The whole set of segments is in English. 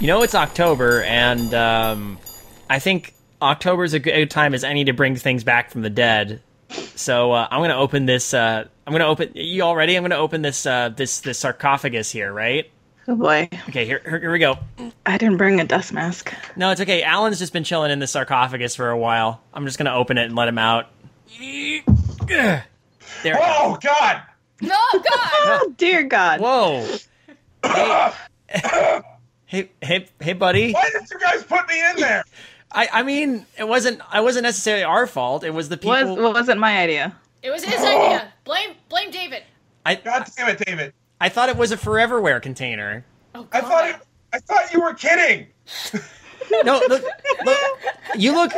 You know it's October, and um, I think October is a good time as any to bring things back from the dead. So uh, I'm gonna open this. Uh, I'm gonna open. You all ready? I'm gonna open this. Uh, this this sarcophagus here, right? Oh boy, Okay, here here, here we go. I didn't bring a dust mask. No, it's okay. Alan's just been chilling in the sarcophagus for a while. I'm just gonna open it and let him out. There. it goes. Oh God! No, God! Oh dear God! Whoa. Hey, hey, hey, hey, buddy. Why did you guys put me in there? I, I mean, it wasn't. I wasn't necessarily our fault. It was the people. Was wasn't my idea. It was his idea. Blame, blame David. I, God damn it, David! I thought it was a Foreverware container. Oh, I thought it, I thought you were kidding. No, look, look, you look,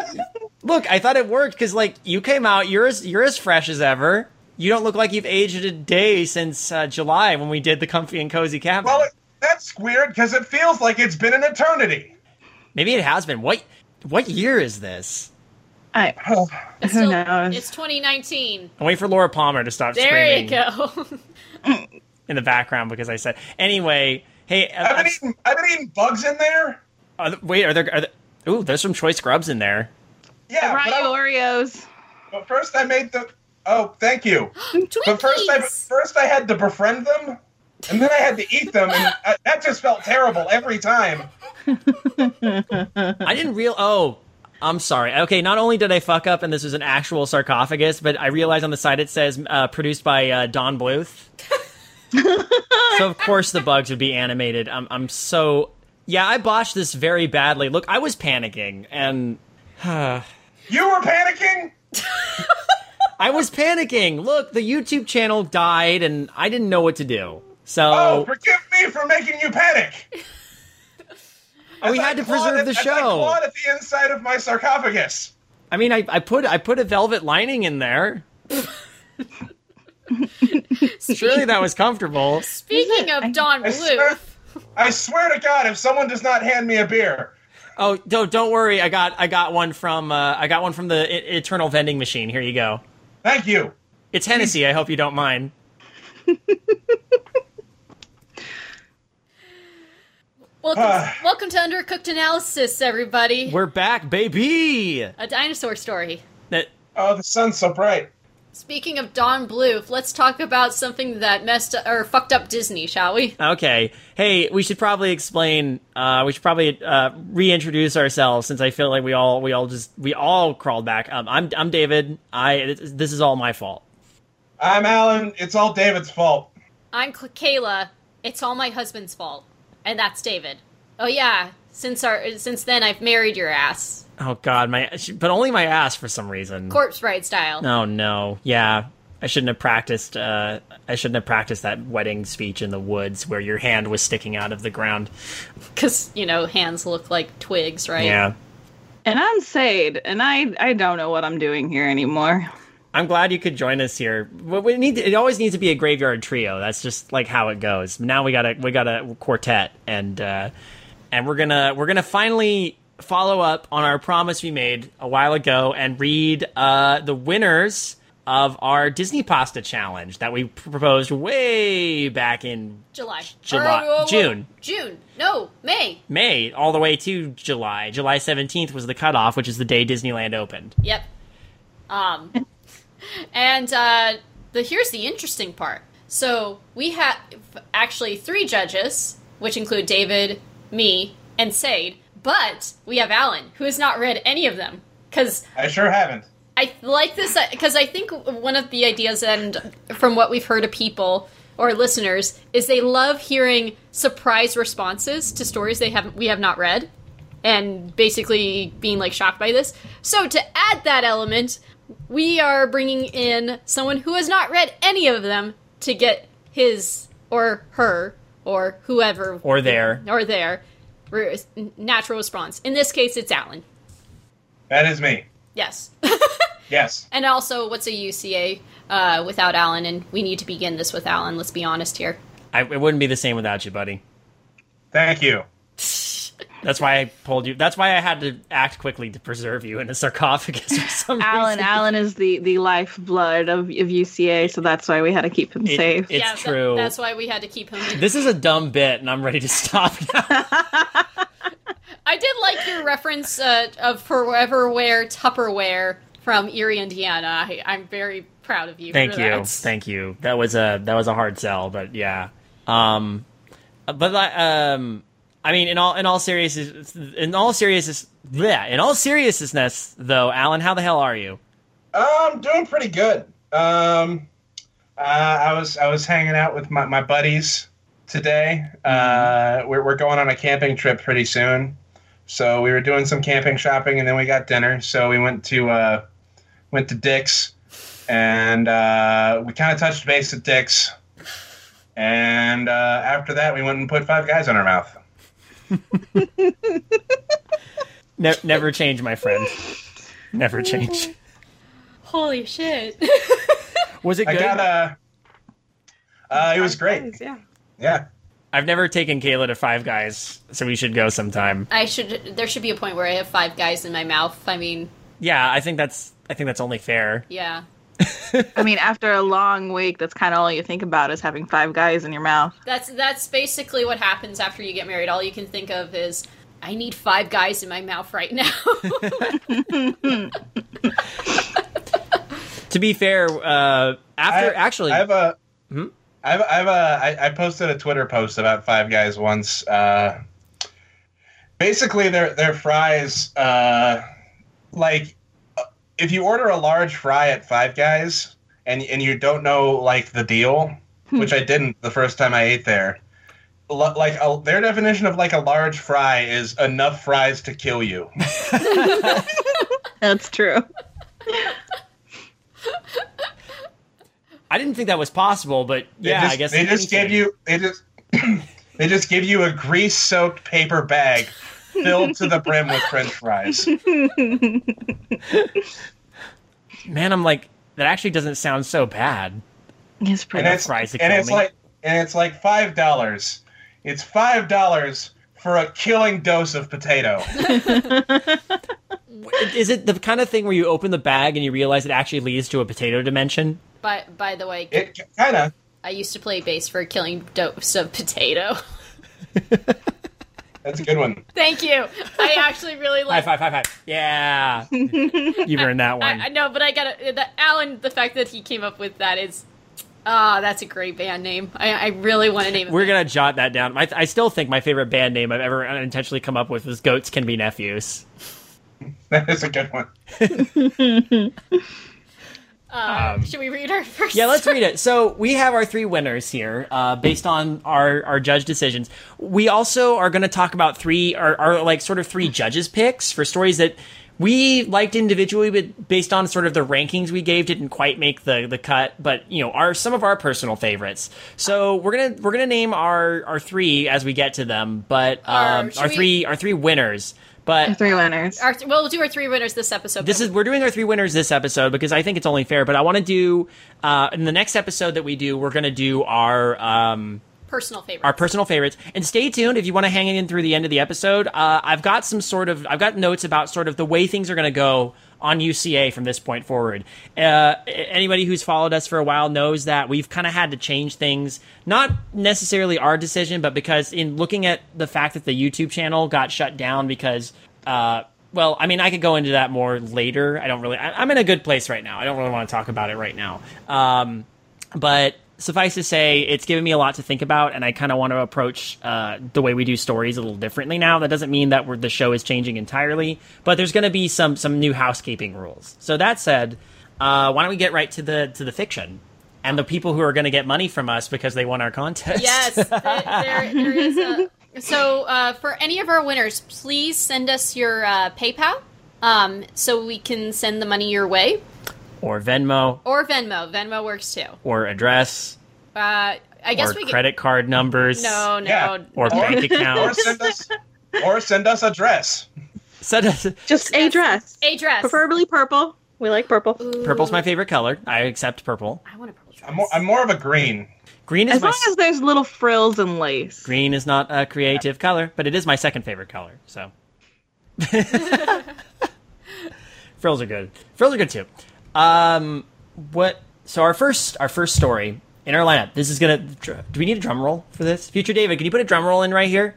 look. I thought it worked because like you came out. You're as you're as fresh as ever. You don't look like you've aged a day since uh, July when we did the comfy and cozy cabin. Well, it, that's weird because it feels like it's been an eternity. Maybe it has been. What what year is this? I It's who still- knows? It's 2019. I'm waiting for Laura Palmer to stop There screaming you go. in the background because I said. Anyway, hey, uh, I've been I'm- eating, I've been eating bugs in there. are th- wait, are there? Are there ooh, there's some choice grubs in there. Yeah, brought but, Oreos. but first I made the. Oh, thank you. But first I first I had to befriend them, and then I had to eat them, and uh, that just felt terrible every time. I didn't real. Oh, I'm sorry. Okay, not only did I fuck up and this was an actual sarcophagus, but I realized on the side it says uh, produced by uh, Don Bluth. so of course the bugs would be animated. I'm I'm so yeah. I botched this very badly. Look, I was panicking and You were panicking. I was panicking. Look, the YouTube channel died and I didn't know what to do. So Oh, forgive me for making you panic. we had I to preserve at- the as I clawed at the inside of my sarcophagus. I mean, I, I put I put a velvet lining in there. Surely that was comfortable. Speaking of Don I swear, Bluth, I swear to God, if someone does not hand me a beer, Oh, don't don't worry. I got I got one from uh, I got one from the e- Eternal Vending Machine. Here you go. thank you. It's Hennessy. I hope you don't mind. welcome, Ah. welcome to Undercooked Analysis, everybody. We're back, baby. A dinosaur story. That Oh, the sun's so bright. Speaking of Don Bluth, let's talk about something that messed or fucked up Disney, shall we? okay. Hey, we should probably explain. Uh, we should probably uh, reintroduce ourselves since I feel like we all we all just we all crawled back. Um, I'm I'm David. I this is all my fault. I'm Alan. It's all David's fault. I'm Cl- Kayla. It's all my husband's fault, and that's David. Oh yeah, since our since then I've married your ass, Oh God, my but only my ass for some reason. corpse bride style. Oh no. Yeah. I shouldn't have practiced uh I shouldn't have practiced that wedding speech in the woods where your hand was sticking out of the ground. Because, you know, hands look like twigs, right? Yeah. And I'm Sade, and I I don't know what I'm doing here anymore. I'm glad you could join us here. We need it always needs to be a graveyard trio. That's just like how it goes. Now we got a we got a quartet and uh and we're going to we're to finally follow up on our promise we made a while ago and read uh the winners of our Disney Pasta challenge that we proposed way back in July. July- Or, whoa, whoa, June. June. No, May. May all the way to July. July 17th was the cutoff, which is the day Disneyland opened. Yep. Um, and uh, the here's the interesting part. So we have actually three judges, which include David, me, and Sade. But we have Alan, who has not read any of them. Because I sure haven't. I like this because I think one of the ideas, and from what we've heard of people or listeners, is they love hearing surprise responses to stories they haven't we have not read, and basically being like shocked by this. So to add that element, we are bringing in someone who has not read any of them to get his or her or whoever Or their. or their natural response. In this case, it's Alan. That is me. Yes. Yes. And also, what's a UCA uh, without Alan? And we need to begin this with Alan. Let's be honest here. I, it wouldn't be the same without you, buddy. Thank you. That's why I pulled you. That's why I had to act quickly to preserve you in a sarcophagus for some Alan, reason. Alan is the the lifeblood of of UCA, so that's why we had to keep him It- safe. It's yeah, that- true. that's why we had to keep him. In. This is a dumb bit, and I'm ready to stop now. I did like your reference uh, of Foreverware Tupperware from Eerie, Indiana. I, I'm very proud of you. Thank for you, that. thank you. That was a that was a hard sell, but yeah. Um, but I- um, I mean, in all in all seriousness, in all seriousness, yeah, in all seriousness, though, Alan, how the hell are you? I'm doing pretty good. Um, uh, I was I was hanging out with my, my buddies today. Uh, we're we're going on a camping trip pretty soon, so we were doing some camping shopping and then we got dinner. So we went to uh, went to Dick's and uh, we kind of touched base at Dick's. And uh, after that, we went and put five guys in our mouth. Ne- never change, my friend. Never change. Holy shit! Was it I good? got a. Uh, it was great. Guys, yeah. Yeah. I've never taken Kayla to Five Guys, so we should go sometime. I should. There should be a point where I have five guys in my mouth. I mean, Yeah, I think that's I think that's only fair. yeah. I mean, after a long week, that's kind of all you think about is having five guys in your mouth. That's that's basically what happens after you get married. All you can think of is, I need five guys in my mouth right now. To be fair, uh, after I- actually, I have a. Hmm? I have, I have a. I, I posted a Twitter post about Five Guys once. Uh, basically, their their fries, uh, like, uh, if you order a large fry at Five Guys and and you don't know like the deal, hmm. which I didn't the first time I ate there. lo- Like a, their definition of like a large fry is enough fries to kill you. That's true. I didn't think that was possible, but They yeah, just, I guess they just gave anything. you they just they just give you a grease soaked paper bag filled to the brim with French fries. Man, I'm like that. Actually, doesn't sound so bad. It's pretty. and Enough it's fries and it's me. like and it's like five dollars. It's five dollars for a killing dose of potato. Is it the kind of thing where you open the bag and you realize it actually leads to a potato dimension? by by the way, It kind of. I used to play bass for Killing Dose of Potato. That's a good one. Thank you. I actually really like. High like. five, high five. Yeah, you've earned that one. I, I know, but I gotta. Alan, the fact that he came up with that is. Ah, that's a great band name. I, I really want to name it. We're gonna jot that down. I, I still think my favorite band name I've ever unintentionally come up with is "Goats Can Be Nephews." That is a good one. Uh, should we read our first? Um, Yeah, let's read it. So we have our three winners here, uh, based on our our judge decisions. We also are going to talk about three, our, our like sort of three judges picks for stories that we liked individually, but based on sort of the rankings we gave, didn't quite make the the cut. But you know, are some of our personal favorites. So we're gonna we're gonna name our our three as we get to them. But Our- um, our we- three our three winners. But Three winners. Our th- well, we'll do our three winners this episode. this is we're doing our three winners this episode because I think it's only fair. But I want to do uh, in the next episode that we do, we're going to do our um, personal favorite. our personal favorites. And stay tuned if you want to hang in through the end of the episode. Uh, I've got some sort of I've got notes about sort of the way things are going to go on UCA from this point forward. Uh, anybody who's followed us for a while knows that we've kind of had to change things. Not necessarily our decision, but because in looking at the fact that the YouTube channel got shut down because. Uh, well, I mean, I could go into that more later. I don't really. I, I'm in a good place right now. I don't really want to talk about it right now. Um, but suffice to say, it's given me a lot to think about, and I kind of want to approach uh, the way we do stories a little differently now. That doesn't mean that we're, the show is changing entirely, but there's going to be some some new housekeeping rules. So that said, uh, why don't we get right to the to the fiction and the people who are going to get money from us because they won our contest? Yes, th- there, there is a. So, uh, for any of our winners, please send us your uh, PayPal um, so we can send the money your way. Or Venmo, Or Venmo. Venmo works too. or address, Uh, I guess or we credit card numbers, no, no. Yeah. or Or- bank Or accounts. send us, or send us a dress. Send us- Just a dress. Address. Preferably purple. We like purple. Purple's my favorite color. I accept purple. I want a purple dress. I'm more, I'm more of a green. Green is As my long as there's little frills and lace. Green is not a creative color, but it is my second favorite color. So frills are good. Frills are good too. Um, what? So our first our first story in our lineup. This is gonna. Do we need a drum roll for this? Future David, can you put a drum roll in right here?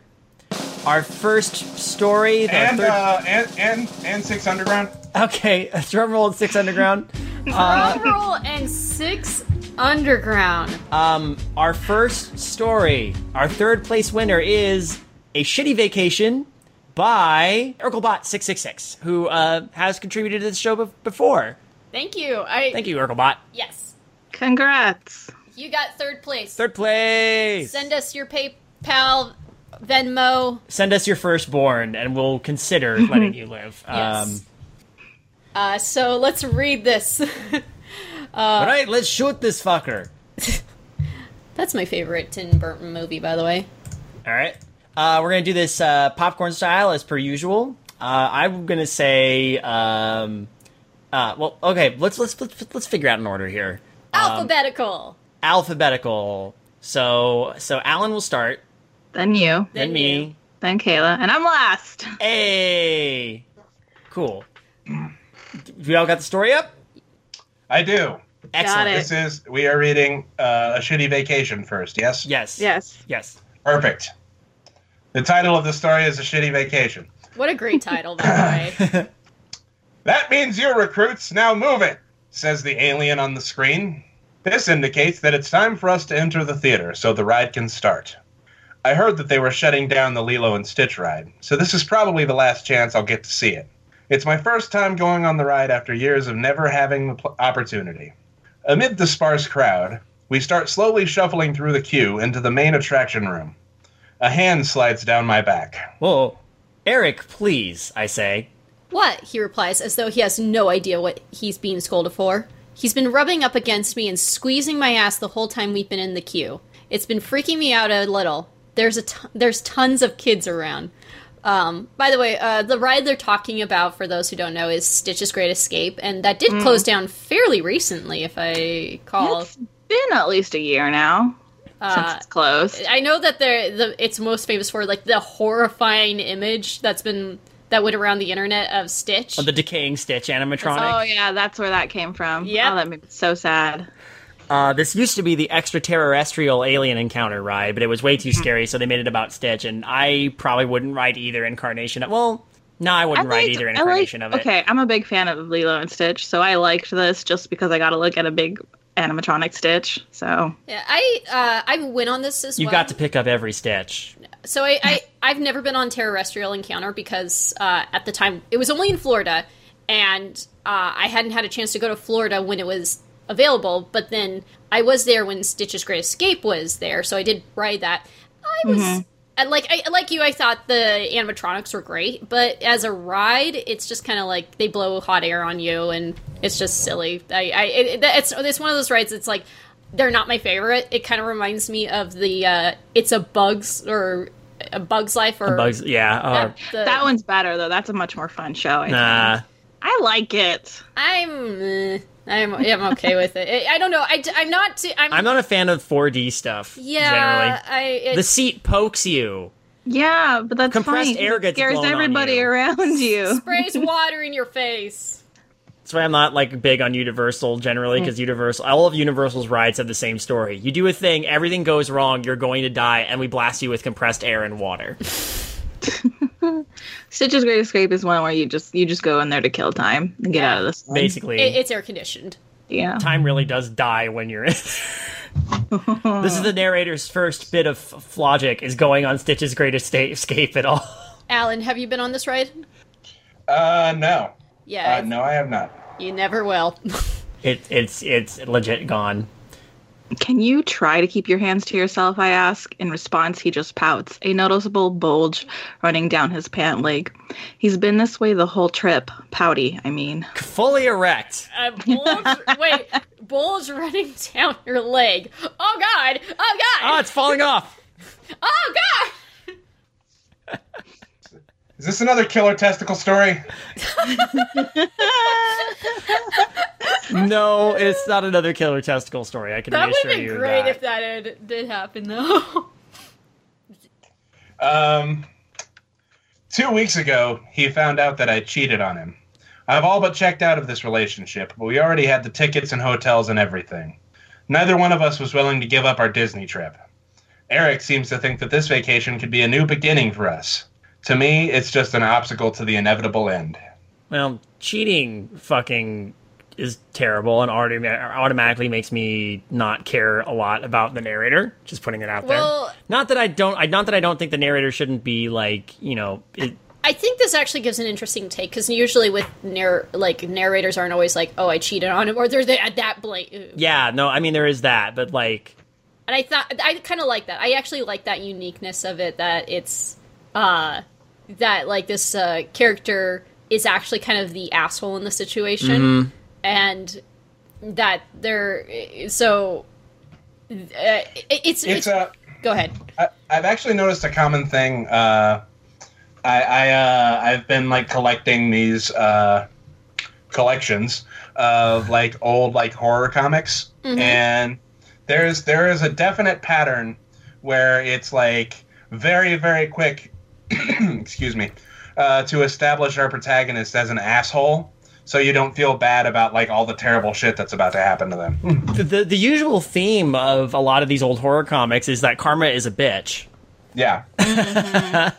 our first story. The And third, uh, and and and Six Underground. okay, a drum roll at Six Underground. Uh, Drum roll and six underground. um, our first story, our third place winner is A Shitty Vacation by Urkelbot666, who uh, has contributed to the show bef- before. Thank you. I Thank you, Urkelbot. yes. Congrats. You got third place. Third place. Send us your PayPal, Venmo. Send us your firstborn, and we'll consider letting you live. Yes. Um, Uh, so let's read this. all right, let's shoot this fucker. That's my favorite Tim Burton movie, by the way. All right. Uh, we're gonna do this uh, popcorn style as per usual. Uh, I'm gonna say, um, uh, well, okay. Let's let's let's let's figure out an order here. Alphabetical. Alphabetical. So so Alan will start, Then you. then Then me. Then Kayla. And I'm last. Hey, cool. We all got the story up. I do. Excellent. it. This is we are reading uh, a shitty vacation first. Yes. Yes. Yes. Yes. Perfect. The title of the story is a shitty vacation. What a great title, by the way. That means your recruits now move it, says the alien on the screen. This indicates that it's time for us to enter the theater so the ride can start. I heard that they were shutting down the Lilo and Stitch ride, so this is probably the last chance I'll get to see it. It's my first time going on the ride after years of never having the pl- opportunity. Amid the sparse crowd, we start slowly shuffling through the queue into the main attraction room. A hand slides down my back. Whoa, Eric, please. I say. What? He replies as though he has no idea what he's being scolded for. He's been rubbing up against me and squeezing my ass the whole time we've been in the queue. It's been freaking me out a little. There's a t- there's tons of kids around. Um, by the way, uh, the ride they're talking about, for those who don't know, is Stitch's Great Escape, and that did close down fairly recently, if I recall. It's been at least a year now Uh, since it's closed. I know that they're the it's most famous for like the horrifying image that's been that went around the internet of Stitch. Oh, the decaying Stitch animatronic. Oh yeah, that's where that came from. Yeah, Oh, that made me so sad. Uh, this used to be the extraterrestrial alien encounter ride, but it was way too Mm-hmm. scary, so they made it about Stitch. And I probably wouldn't ride either incarnation. Of, well, no, I wouldn't ride either I incarnation like, of it. Okay, I'm a big fan of Lilo and Stitch, so I liked this just because I got to look at a big animatronic Stitch. So yeah, I uh, I went on this as You well. got to pick up every Stitch. So I, I I've never been on terrestrial encounter because uh, at the time it was only in Florida, and uh, I hadn't had a chance to go to Florida when it was available. But then I was there when Stitch's Great Escape was there, so I did ride that. I was. And like I like you, I thought the animatronics were great, but as a ride, it's just kind of like they blow hot air on you, and it's just silly. I, I it, it's it's one of those rides. It's like they're not my favorite. It kind of reminds me of the uh, it's a Bugs or a Bugs Life or Bugs, yeah. Uh, that- the- that one's better though. That's a much more fun show. I, nah. think. I like it. I'm eh, I'm I'm okay with it. I, I don't know. I I'm not. Too, I'm, I'm not a fan of 4D stuff. Yeah, Generally, I it, the seat pokes you. Yeah, but that's Compressed funny. air it gets scares everybody you. around you. sprays water in your face. That's why I'm not like big on Universal generally, because Universal, all of Universal's rides have the same story. You do a thing, everything goes wrong, you're going to die, and we blast you with compressed air and water. Stitch's Great Escape is one where you just you just go in there to kill time and get out of this. one. Basically, It, it's air conditioned. Yeah. time really does die when you're in. this is the narrator's first bit of f- logic is going on Stitch's Great Escape at all. Alan, have you been on this ride? Uh, no. Yeah, Uh, no, I have not. you never will. It, it's it's legit gone. Can you try to keep your hands to yourself? I ask. In response, he just pouts, a noticeable bulge running down his pant leg. He's been this way the whole trip. Pouty, I mean. Fully erect. Uh, bulge, wait, bulge running down your leg. Oh god! Oh god! Oh, it's falling off. oh god! Is this another killer testicle story? No, it's not another killer testicle story. I can That would reassure have been great that. if that had, did happen, though. Um, two weeks ago, he found out that I cheated on him. I've all but checked out of this relationship, but we already had the tickets and hotels and everything. Neither one of us was willing to give up our Disney trip. Eric seems to think that this vacation could be a new beginning for us. To me, it's just an obstacle to the inevitable end. Well, cheating fucking is terrible and already automatically makes me not care a lot about the narrator. Just putting it out there. Well- not that I don't. I not that I don't think the narrator shouldn't be like you know. It, I think this actually gives an interesting take because usually with narr- like narrators aren't always like, "Oh, I cheated on him," or they're that that blatant. yeah, no, I mean there is that, but like And I thought I kind of like that. I actually like that uniqueness of it that it's uh that like this uh character is actually kind of the asshole in the situation Mm-hmm. and that they're so uh, it- it's, It's a. go ahead. I, I've actually noticed a common thing. Uh, I, I uh, I've been like collecting these uh, collections of like old like horror comics, and there's there is a definite pattern where it's like very very quick. excuse me, uh, to establish our protagonist as an asshole. So you don't feel bad about like all the terrible shit that's about to happen to them. the, the usual theme of a lot of these old horror comics is that karma is a bitch. yeah,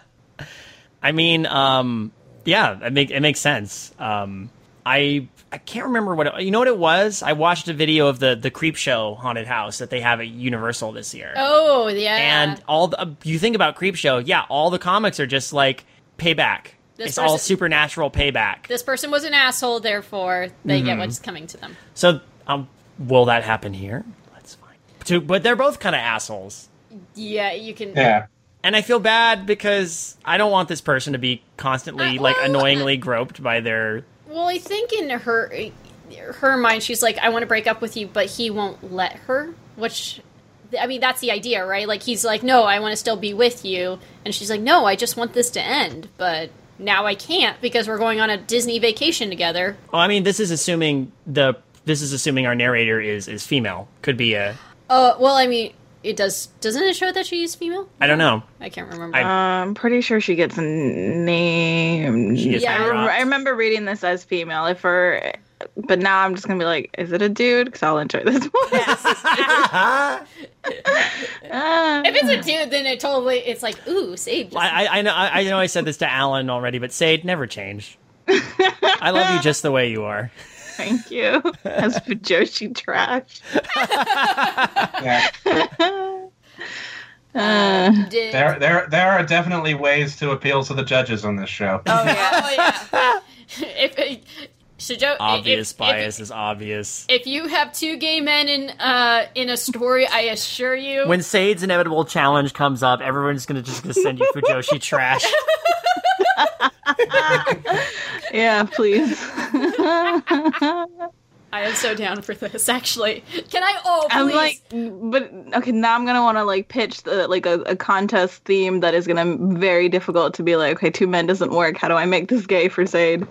I mean, um, yeah, it make it makes sense. Um, I I can't remember what it, you know what it was. I watched a video of the the Creep Show haunted house that they have at Universal this year. Oh yeah, and all the, uh, you think about creep show yeah all the comics are just like payback This it's all supernatural payback this person was an asshole, therefore they Mm-hmm. get what's coming to them. so um will that happen here that's fine to, but they're both kind of assholes Yeah, you can. yeah. and i feel bad because i don't want this person to be constantly Uh, like well, annoyingly groped by their Well, I think in her her mind, she's like, "I want to break up with you," but he won't let her. Which, I mean, that's the idea, right? Like he's like, "No, I want to still be with you," and she's like, "No, I just want this to end." But now I can't because we're going on a Disney vacation together. well i mean this is assuming the this is assuming our narrator is is female could be a Uh, well, I mean, it does. Doesn't it show that she's female? i don't know I can't remember. I- I'm pretty sure she gets named. She gets Yeah, I, I remember. I remember reading this as female. If her, but now I'm just gonna be like, is it a dude? Because I'll enjoy this one. If it's a dude, then it totally it's like, ooh, Sage. just- I, I, I know I, I know I said this to Alan already, but Sade, never change. I love you just the way you are. Thank you. As for Joshi trash. yeah. Uh, did- There, there, there are definitely ways to appeal to the judges on this show. oh yeah. oh yeah. if it, Shijo, Obvious if, bias If, is obvious. if you have two gay men in uh in a story, I assure you, When Sade's inevitable challenge comes up, everyone's gonna just gonna send you Fujoshi trash. Yeah, please. I am so down for this. Actually, can I? Oh, please. I'm like, but okay, now I'm gonna want to like pitch the like a, a contest theme that is gonna very difficult to be like, okay, two men doesn't work. How do I make this gay for Sade?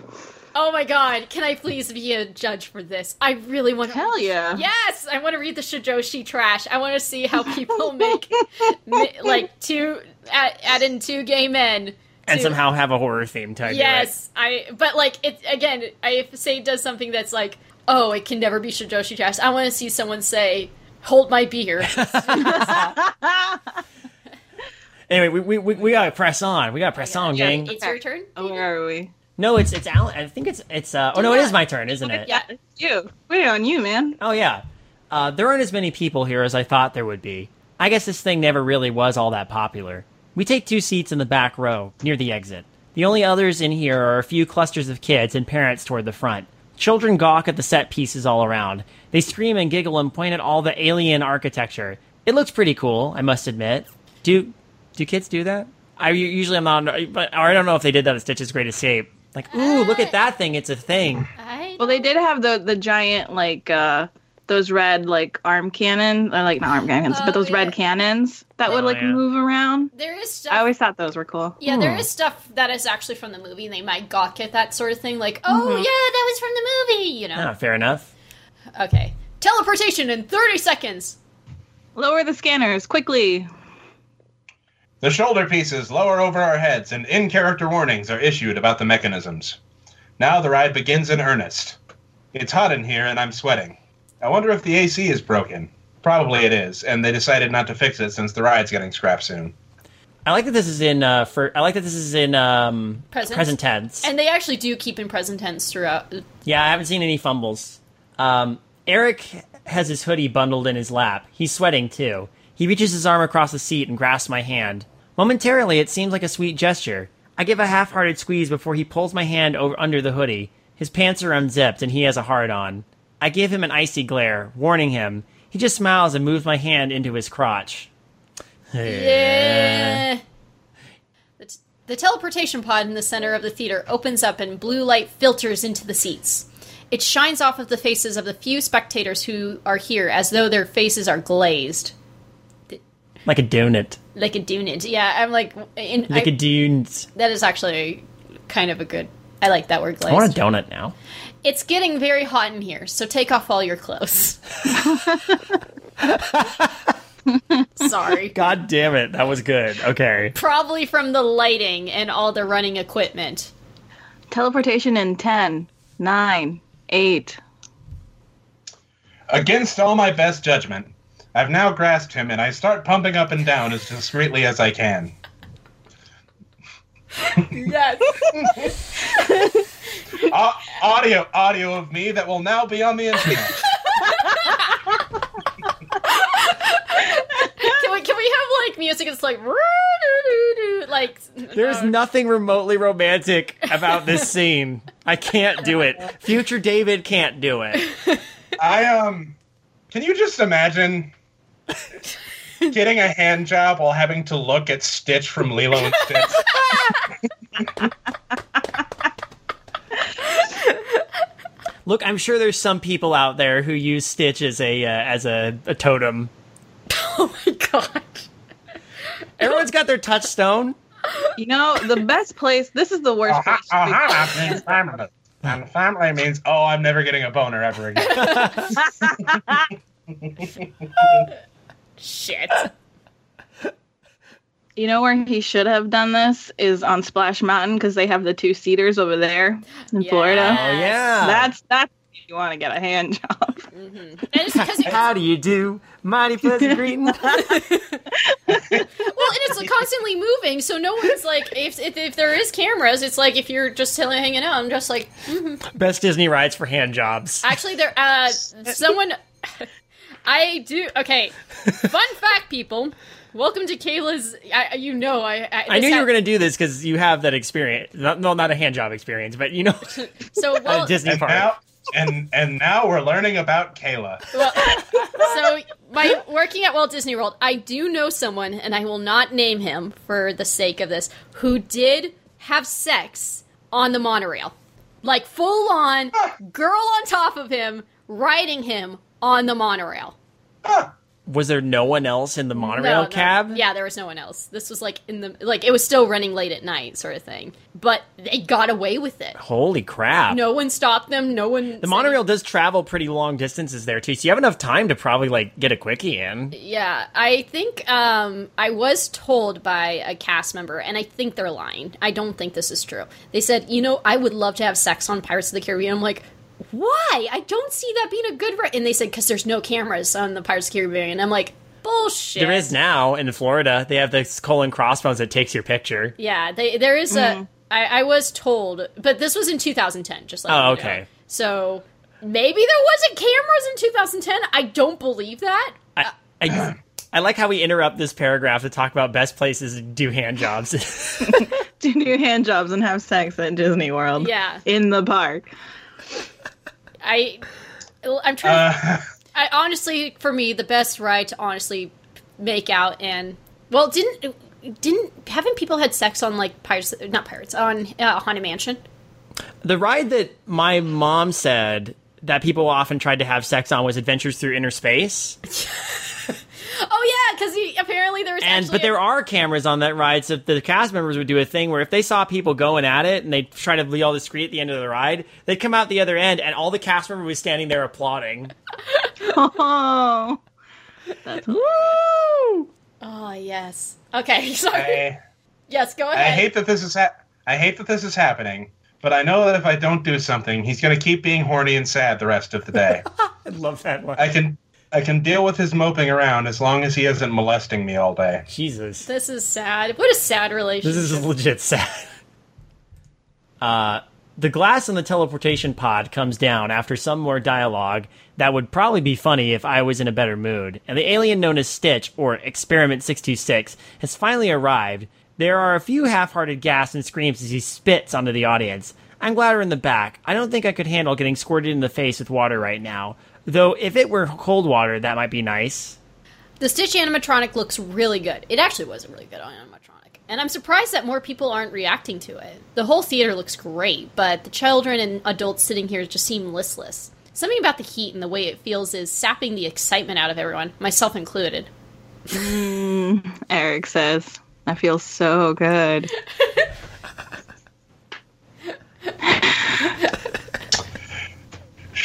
Oh my god, can I please be a judge for this? I really want. to Hell yeah. Yes, I want to read the Fujoshi trash. I want to see how people make mi- like two add, add in two gay men. and to- somehow have a horror theme tied Yes, I. But like it again. I, if Say does something that's like, oh, it can never be Fujoshi trash. I want to see someone say, "Hold my beer." Anyway, we, we, we, we gotta press on. We gotta press oh on, Yeah, gang. it's your turn. Oh, where are we? No, it's it's Alan. I think it's it's. Uh, oh no, it is my turn, isn't it? Yeah. It's you. Wait on you, man. Oh yeah. Uh, there aren't as many people here as I thought there would be. I guess this thing never really was all that popular. We take two seats in the back row, near the exit. The only others in here are a few clusters of kids and parents toward the front. Children gawk at the set pieces all around. They scream and giggle and point at all the alien architecture. It looks pretty cool, I must admit. Do do kids do that? I usually I'm not, but I don't know if they did that at Stitch's Great Escape. Like, ooh, look at that thing! It's a thing. Well, they did have the the giant like uh those red like arm cannon or like not arm cannons, Oh, but those yeah. red cannons that would Oh, like yeah. move around. There is stuff. I always thought those were cool. yeah, there Hmm. is stuff that is actually from the movie, and they might gawk at that sort of thing, like, "Oh Mhm. yeah, that was from the movie," you know. Ah, fair enough. Okay, teleportation in thirty seconds. Lower the scanners quickly. The shoulder pieces lower over our heads, and in character warnings are issued about the mechanisms. Now the ride begins in earnest. It's hot in here, and I'm sweating. I wonder if the AC is broken. Probably it is, and they decided not to fix it since the ride's getting scrapped soon. I like that this is in uh for I like that this is in um Present. tense. And they actually do keep in present tense throughout. yeah, I haven't seen any fumbles. Um Eric has his hoodie bundled in his lap. He's sweating too. He reaches his arm across the seat and grasps my hand. Momentarily, it seems like a sweet gesture. I give a half-hearted squeeze before he pulls my hand over under the hoodie. His pants are unzipped and he has a hard on. I give him an icy glare, warning him. He just smiles and moves my hand into his crotch. Yeah. The, t- the teleportation pod in the center of the theater opens up and blue light filters into the seats. It shines off of the faces of the few spectators who are here as though their faces are glazed. Like a donut. Like a donut. Yeah, I'm like. In, Like I- a donut. that is actually kind of a good. I like that word glazed. I want a donut now. It's getting very hot in here, so take off all your clothes. Sorry. God damn it, that was good. Okay. Probably from the lighting and all the running equipment. Teleportation in 10, 9, 8. Against all my best judgment, I've now grasped him and I start pumping up and down as discreetly as I can. Yes. Au- audio, audio of me that will now be on the internet. can we can we have like music that's like like There's no. nothing remotely romantic about this scene. I can't do it. Future David can't do it. I um, can you just imagine getting a hand job while having to look at Stitch from Lilo and Stitch? Look, I'm sure there's some people out there who use Stitch as a uh, as a, a totem. Oh my god. Everyone's got their touchstone. You know, the best place, this is the worst place. to be- uh-huh, means family. And family means, oh, I'm never getting a boner ever again. Shit. You know where he should have done this is on Splash Mountain because they have the two seaters over there in Yeah. Florida. Oh yeah. That's that's if you want to get a hand job. And it's because it, How do you do? Mighty pleasant greeting. well, and it's constantly moving, so no one's like, if, if if there is cameras, it's like if you're just hanging out, I'm just like, Best Disney rides for hand jobs. actually, there, uh, someone, I do. Okay, fun fact, people. Welcome to Kayla's. I, you know, I I, I knew this you were going to do this because you have that experience. Not, no, not a hand job experience, but you know, So well, a Disney and park. now, and and now we're learning about Kayla. well, so by working at Walt Disney World, I do know someone, and I will not name him for the sake of this, who did have sex on the monorail, like full on girl on top of him, riding him on the monorail. Was there no one else in the monorail No, no. cab? Yeah, there was no one else. This was like in the like it was still running late at night, sort of thing. But they got away with it. Holy crap. No one stopped them. No one. The monorail does travel pretty long distances there too, so you have enough time to probably like get a quickie in. Yeah, I think um, I was told by a cast member, and I think they're lying. I don't think this is true. They said, you know, I would love to have sex on Pirates of the Caribbean. I'm like, why? I don't see that being a good. Re-. And they said because there's no cameras on the Pirates of the Caribbean. I'm like, bullshit. There is now in Florida. They have this colon crossbones that takes your picture. Yeah, they, there is a. Mm-hmm. I, I was told, but this was in 2010. Just like Oh, you know. okay. So maybe there wasn't cameras in 2010. I don't believe that. I, I, I like how we interrupt this paragraph to talk about best places to do hand jobs. to do hand jobs and have sex at Disney World. Yeah. In the park. I I'm trying. Uh, I honestly, for me, the best ride to honestly make out and well, didn't didn't haven't people had sex on like pirates? Not pirates on uh, haunted mansion. the ride that my mom said that people often tried to have sex on was Adventures Through Inner Space. Oh yeah, because apparently there was And actually but there are cameras on that ride, so the cast members would do a thing where if they saw people going at it and they try to be all discreet at the end of the ride, they'd come out the other end and all the cast members was standing there applauding. Oh. That's Woo! Oh yes. Okay, sorry. I, yes, go I ahead. hate that this is ha- I hate that this is happening, but I know that if I don't do something, he's gonna keep being horny and sad the rest of the day. I love that one. I can I can deal with his moping around as long as he isn't molesting me all day. Jesus. This is sad. What a sad relationship. This is legit sad. Uh, the glass in the teleportation pod comes down after some more dialogue that would probably be funny if I was in a better mood, and the alien known as Stitch, or Experiment 626, has finally arrived. There are a few half hearted gasps and screams as he spits onto the audience. I'm glad we're in the back. I don't think I could handle getting squirted in the face with water right now. Though, if it were cold water, that might be nice. The Stitch animatronic looks really good. It actually was a really good animatronic. And I'm surprised that more people aren't reacting to it. The whole theater looks great, but the children and adults sitting here just seem listless. Something about the heat and the way it feels is sapping the excitement out of everyone, myself included. Eric says, I feel so good.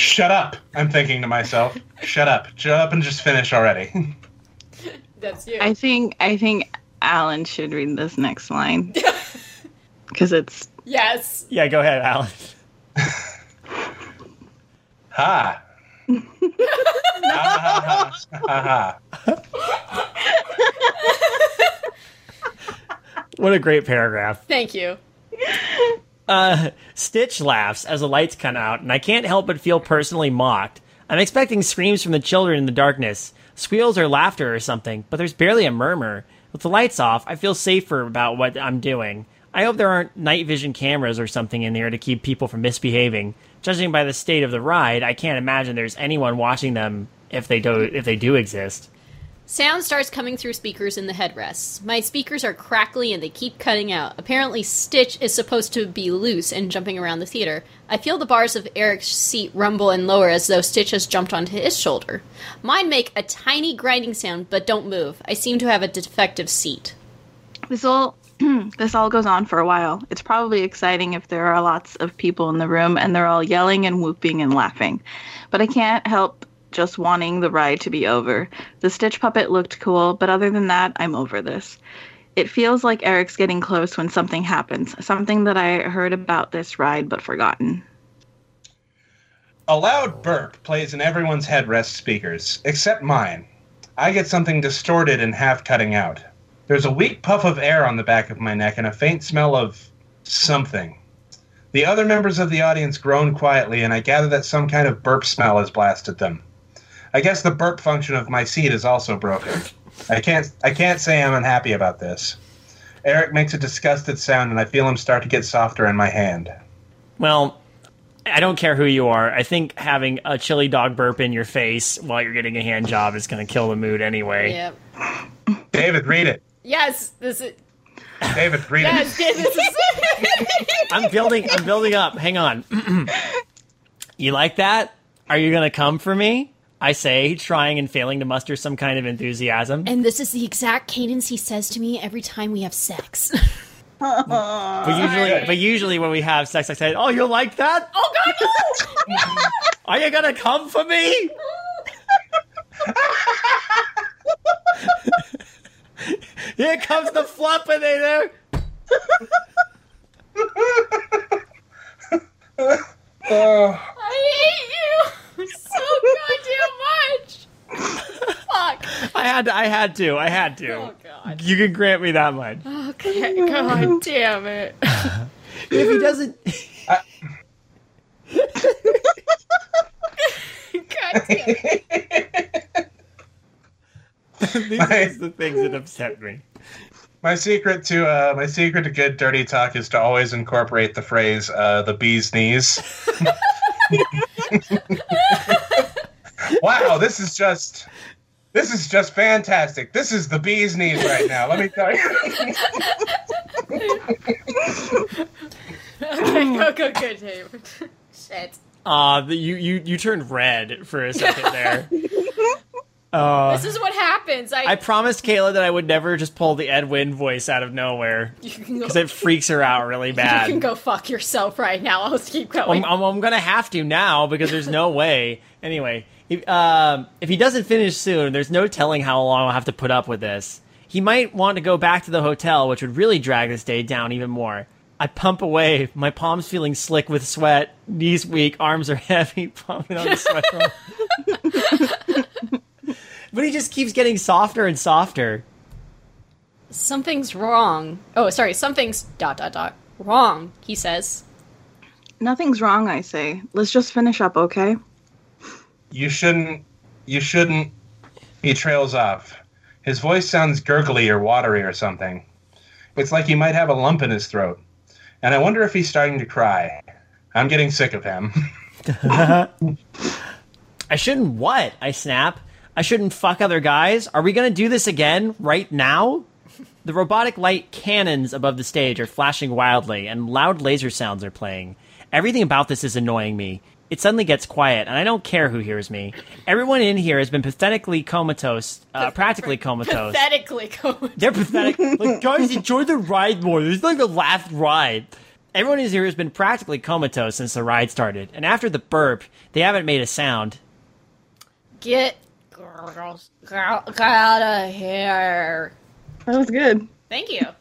Shut up, I'm thinking to myself. Shut up. Shut up and just finish already. That's you. I think I think Alan should read this next line. Because it's yes. Yeah, go ahead, Alan. ha. ha ha ha ha What a great paragraph. Thank you. Uh, Stitch laughs as the lights come out, and I can't help but feel personally mocked. I'm expecting screams from the children in the darkness, squeals or laughter or something, but there's barely a murmur. With the lights off, I feel safer about what I'm doing. I hope there aren't night vision cameras or something in there to keep people from misbehaving. Judging by the state of the ride, I can't imagine there's anyone watching them if they do if they do exist. Sound starts coming through speakers in the headrests. My speakers are crackly and they keep cutting out. Apparently, Stitch is supposed to be loose and jumping around the theater. I feel the bars of Eric's seat rumble and lower as though Stitch has jumped onto his shoulder. Mine make a tiny grinding sound but don't move. I seem to have a defective seat. this all this all goes on for a while. It's probably exciting if there are lots of people in the room and they're all yelling and whooping and laughing. But I can't help just wanting the ride to be over. The Stitch puppet looked cool, but other than that, I'm over this. It feels like Eric's getting close when something happens, something that I heard about this ride but forgotten. A loud burp plays in everyone's headrest speakers, except mine. I get something distorted and half cutting out. There's a weak puff of air on the back of my neck and a faint smell of something. The other members of the audience groan quietly, and I gather that some kind of burp smell has blasted them. I guess the burp function of my seat is also broken. I can't I can't say I'm unhappy about this. Eric makes a disgusted sound, and I feel him start to get softer in my hand. Well, I don't care who you are. I think having a chili dog burp in your face while you're getting a hand job is going to kill the mood anyway. Yep. David, read it. Yes, this is. David, read Yes, it. this is. I'm building. I'm building up. Hang on. you like that? Are you going to come for me? I say, trying and failing to muster some kind of enthusiasm. and this is the exact cadence he says to me every time we have sex. But usually, but usually when we have sex, I say, "Oh, you like that? oh God, no! Are you gonna come for me?" Here comes the floppinator. Oh, eh? uh. I hate you so goddamn much. Fuck. I had to. I had to. I had to. Oh God. You can grant me that much. Okay. God damn it. If he doesn't, God damn it. these are the things that upset me. my secret to uh, my secret to good dirty talk is to always incorporate the phrase uh, "the bee's knees." wow, this is just this is just fantastic. This is the bee's knees right now. Let me tell you. Okay, go, go, go, David. Shit. Uh, the, you you you turned red for a second there. Uh, This is what happens. I, I promised Kayla that I would never just pull the Edwin voice out of nowhere you can go, because it freaks her out really bad. you can go fuck yourself right now. I'll just keep I'm, going. I'm, I'm gonna have to now because there's no way. Anyway, if, um, if he doesn't finish soon, there's no telling how long I'll have to put up with this. He might want to go back to the hotel, which would really drag this day down even more. I pump away, my palms feeling slick with sweat, knees weak, arms are heavy, pumping on the sweat. But he just keeps getting softer and softer. Something's wrong. Oh, sorry. Something's dot dot dot wrong. He says. Nothing's wrong, I say. Let's just finish up, okay? You shouldn't. You shouldn't. He trails off. His voice sounds gurgly or watery or something. It's like he might have a lump in his throat. And I wonder if he's starting to cry. I'm getting sick of him. I shouldn't what? I snap. I shouldn't fuck other guys? Are we gonna do this again right now? The robotic light cannons above the stage are flashing wildly, and loud laser sounds are playing. Everything about this is annoying me. It suddenly gets quiet, and I don't care who hears me. Everyone in here has been pathetically comatose, uh, practically comatose. Pathetically comatose. They're pathetic. Like, guys, enjoy the ride more. This is like the last ride. Everyone in here has been practically comatose since the ride started, and after the burp, they haven't made a sound. Get girls out of here. That was good. Thank you.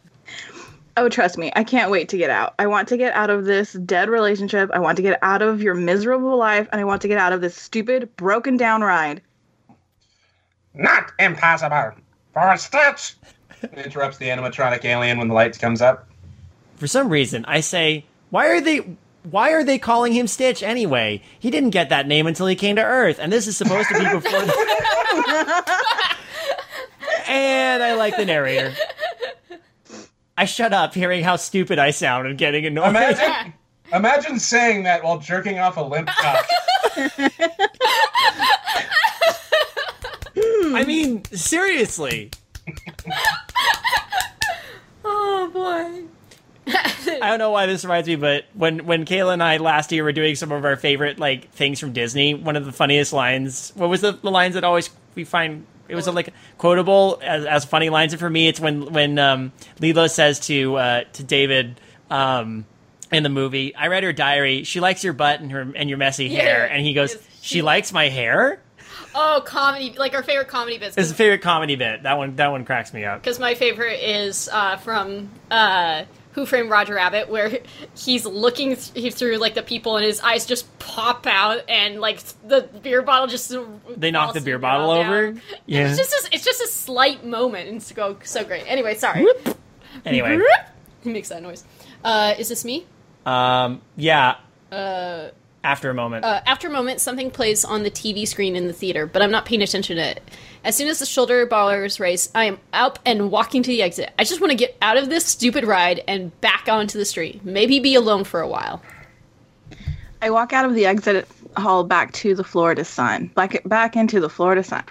Oh, trust me, I can't wait to get out. I want to get out of this dead relationship. I want to get out of your miserable life, and I want to get out of this stupid, broken down ride. Not impossible. For a stitch. Interrupts the animatronic alien when the lights comes up. For some reason, I say, why are they why are they calling him Stitch anyway? He didn't get that name until he came to Earth, and this is supposed to be before. The- and I like the narrator. I shut up, hearing how stupid I sound and getting annoyed. Imagine, imagine saying that while jerking off a limp cock. I mean, seriously. Oh boy. I don't know why this reminds me, but when when Kayla and I last year were doing some of our favorite like things from Disney, one of the funniest lines. What was the, the lines that always we find? It was like quotable as, as funny lines, and for me, it's when when um, Lilo says to uh, to David. Um, in the movie, I read her diary. She likes your butt and her and your messy hair, and he goes, "She, she likes my hair." Oh, comedy, like our favorite comedy bit. It's a favorite comedy bit. That one that one cracks me up. Because my favorite is uh, from uh, Who Framed Roger Rabbit, where he's looking th- through like the people and his eyes just pop out, and like the beer bottle just They knock the beer bottle over. Yeah. It's just a, it's just a slight moment, and it's go so great. Anyway, sorry. Anyway, He makes that noise. Uh, is this me? um, yeah. Uh, after a moment. Uh, after a moment, something plays on the TV screen in the theater, but I'm not paying attention to it. As soon as the shoulder ballers race, I am up and walking to the exit. I just want to get out of this stupid ride and back onto the street. Maybe be alone for a while. I walk out of the exit hall back to the Florida sun, back back into the Florida sun,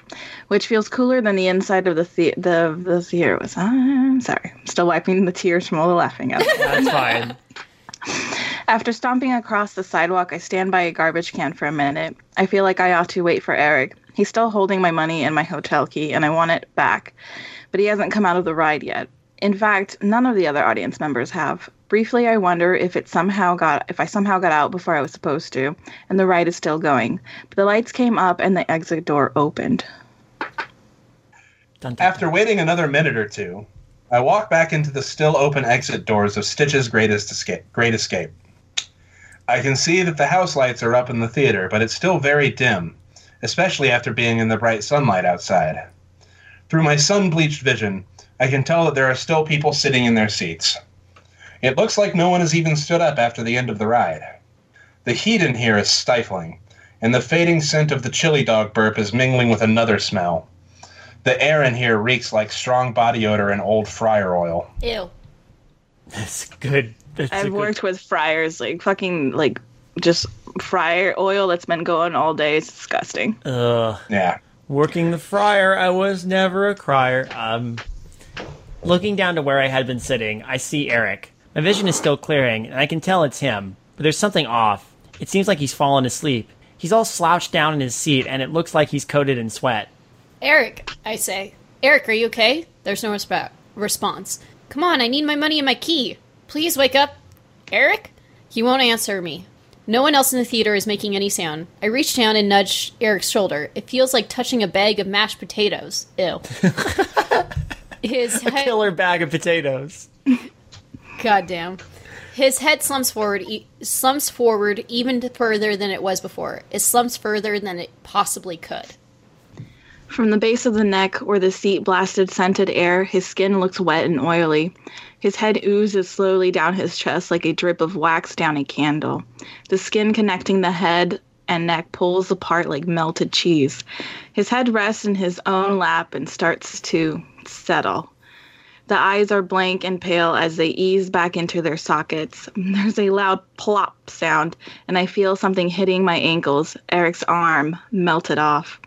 which feels cooler than the inside of the the the, the theater was. I'm sorry, I'm still wiping the tears from all the laughing. At That's fine. After stomping across the sidewalk, I stand by a garbage can for a minute. I feel like I ought to wait for Eric. He's still holding my money and my hotel key, and I want it back. But he hasn't come out of the ride yet. In fact, none of the other audience members have. Briefly, I wonder if it somehow got if I somehow got out before I was supposed to, and the ride is still going. But the lights came up and the exit door opened. Dun, dun, After waiting another minute or two, I walk back into the still open exit doors of Stitch's Greatest Escape. Great Escape. I can see that the house lights are up in the theater, but it's still very dim, especially after being in the bright sunlight outside. Through my sun bleached vision, I can tell that there are still people sitting in their seats. It looks like no one has even stood up after the end of the ride. The heat in here is stifling, and the fading scent of the chili dog burp is mingling with another smell. The air in here reeks like strong body odor and old fryer oil. Ew. That's good. That's a I've good- worked with fryers, like fucking like just fryer oil that's been going all day. It's disgusting. Ugh. Yeah. Working the fryer, I was never a crier. Um, looking down to where I had been sitting, I see Eric. My vision is still clearing, and I can tell it's him, but there's something off. It seems like he's fallen asleep. He's all slouched down in his seat, and it looks like he's coated in sweat. Eric, I say. Eric, are you okay? There's no resp- response. Come on, I need my money and my key. Please wake up. Eric? He won't answer me. No one else in the theater is making any sound. I reach down and nudge Eric's shoulder. It feels like touching a bag of mashed potatoes. Ew. His head. Killer bag of potatoes. Goddamn. His head slumps forward, e- slumps forward even further than it was before. It slumps further than it possibly could. From the base of the neck, where the seat blasted scented air, his skin looks wet and oily. His head oozes slowly down his chest like a drip of wax down a candle. The skin connecting the head and neck pulls apart like melted cheese. His head rests in his own lap and starts to settle. The eyes are blank and pale as they ease back into their sockets. There's a loud plop sound, and I feel something hitting my ankles. Eric's arm melted off,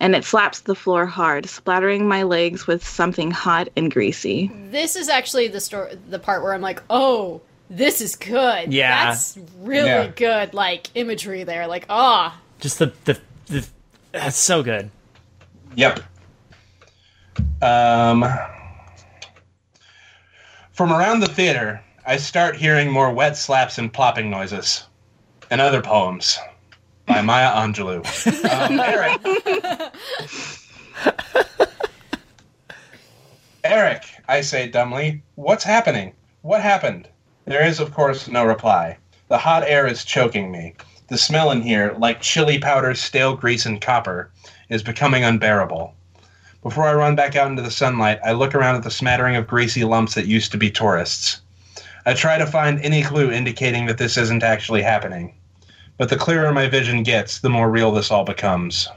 and it slaps the floor hard, splattering my legs with something hot and greasy. This is actually the story, the part where I'm like, oh, this is good. Yeah. that's really Yeah. good. Like imagery there. Like, ah, Just the the, the that's so good. Yep. Um, from around the theater, I start hearing more wet slaps and plopping noises, and other poems by Maya Angelou. Um, Eric. Eric, I say dumbly, what's happening? What happened? There is, of course, no reply. The hot air is choking me. The smell in here, like chili powder, stale grease, and copper, is becoming unbearable. Before I run back out into the sunlight, I look around at the smattering of greasy lumps that used to be tourists. I try to find any clue indicating that this isn't actually happening. But the clearer my vision gets, the more real this all becomes.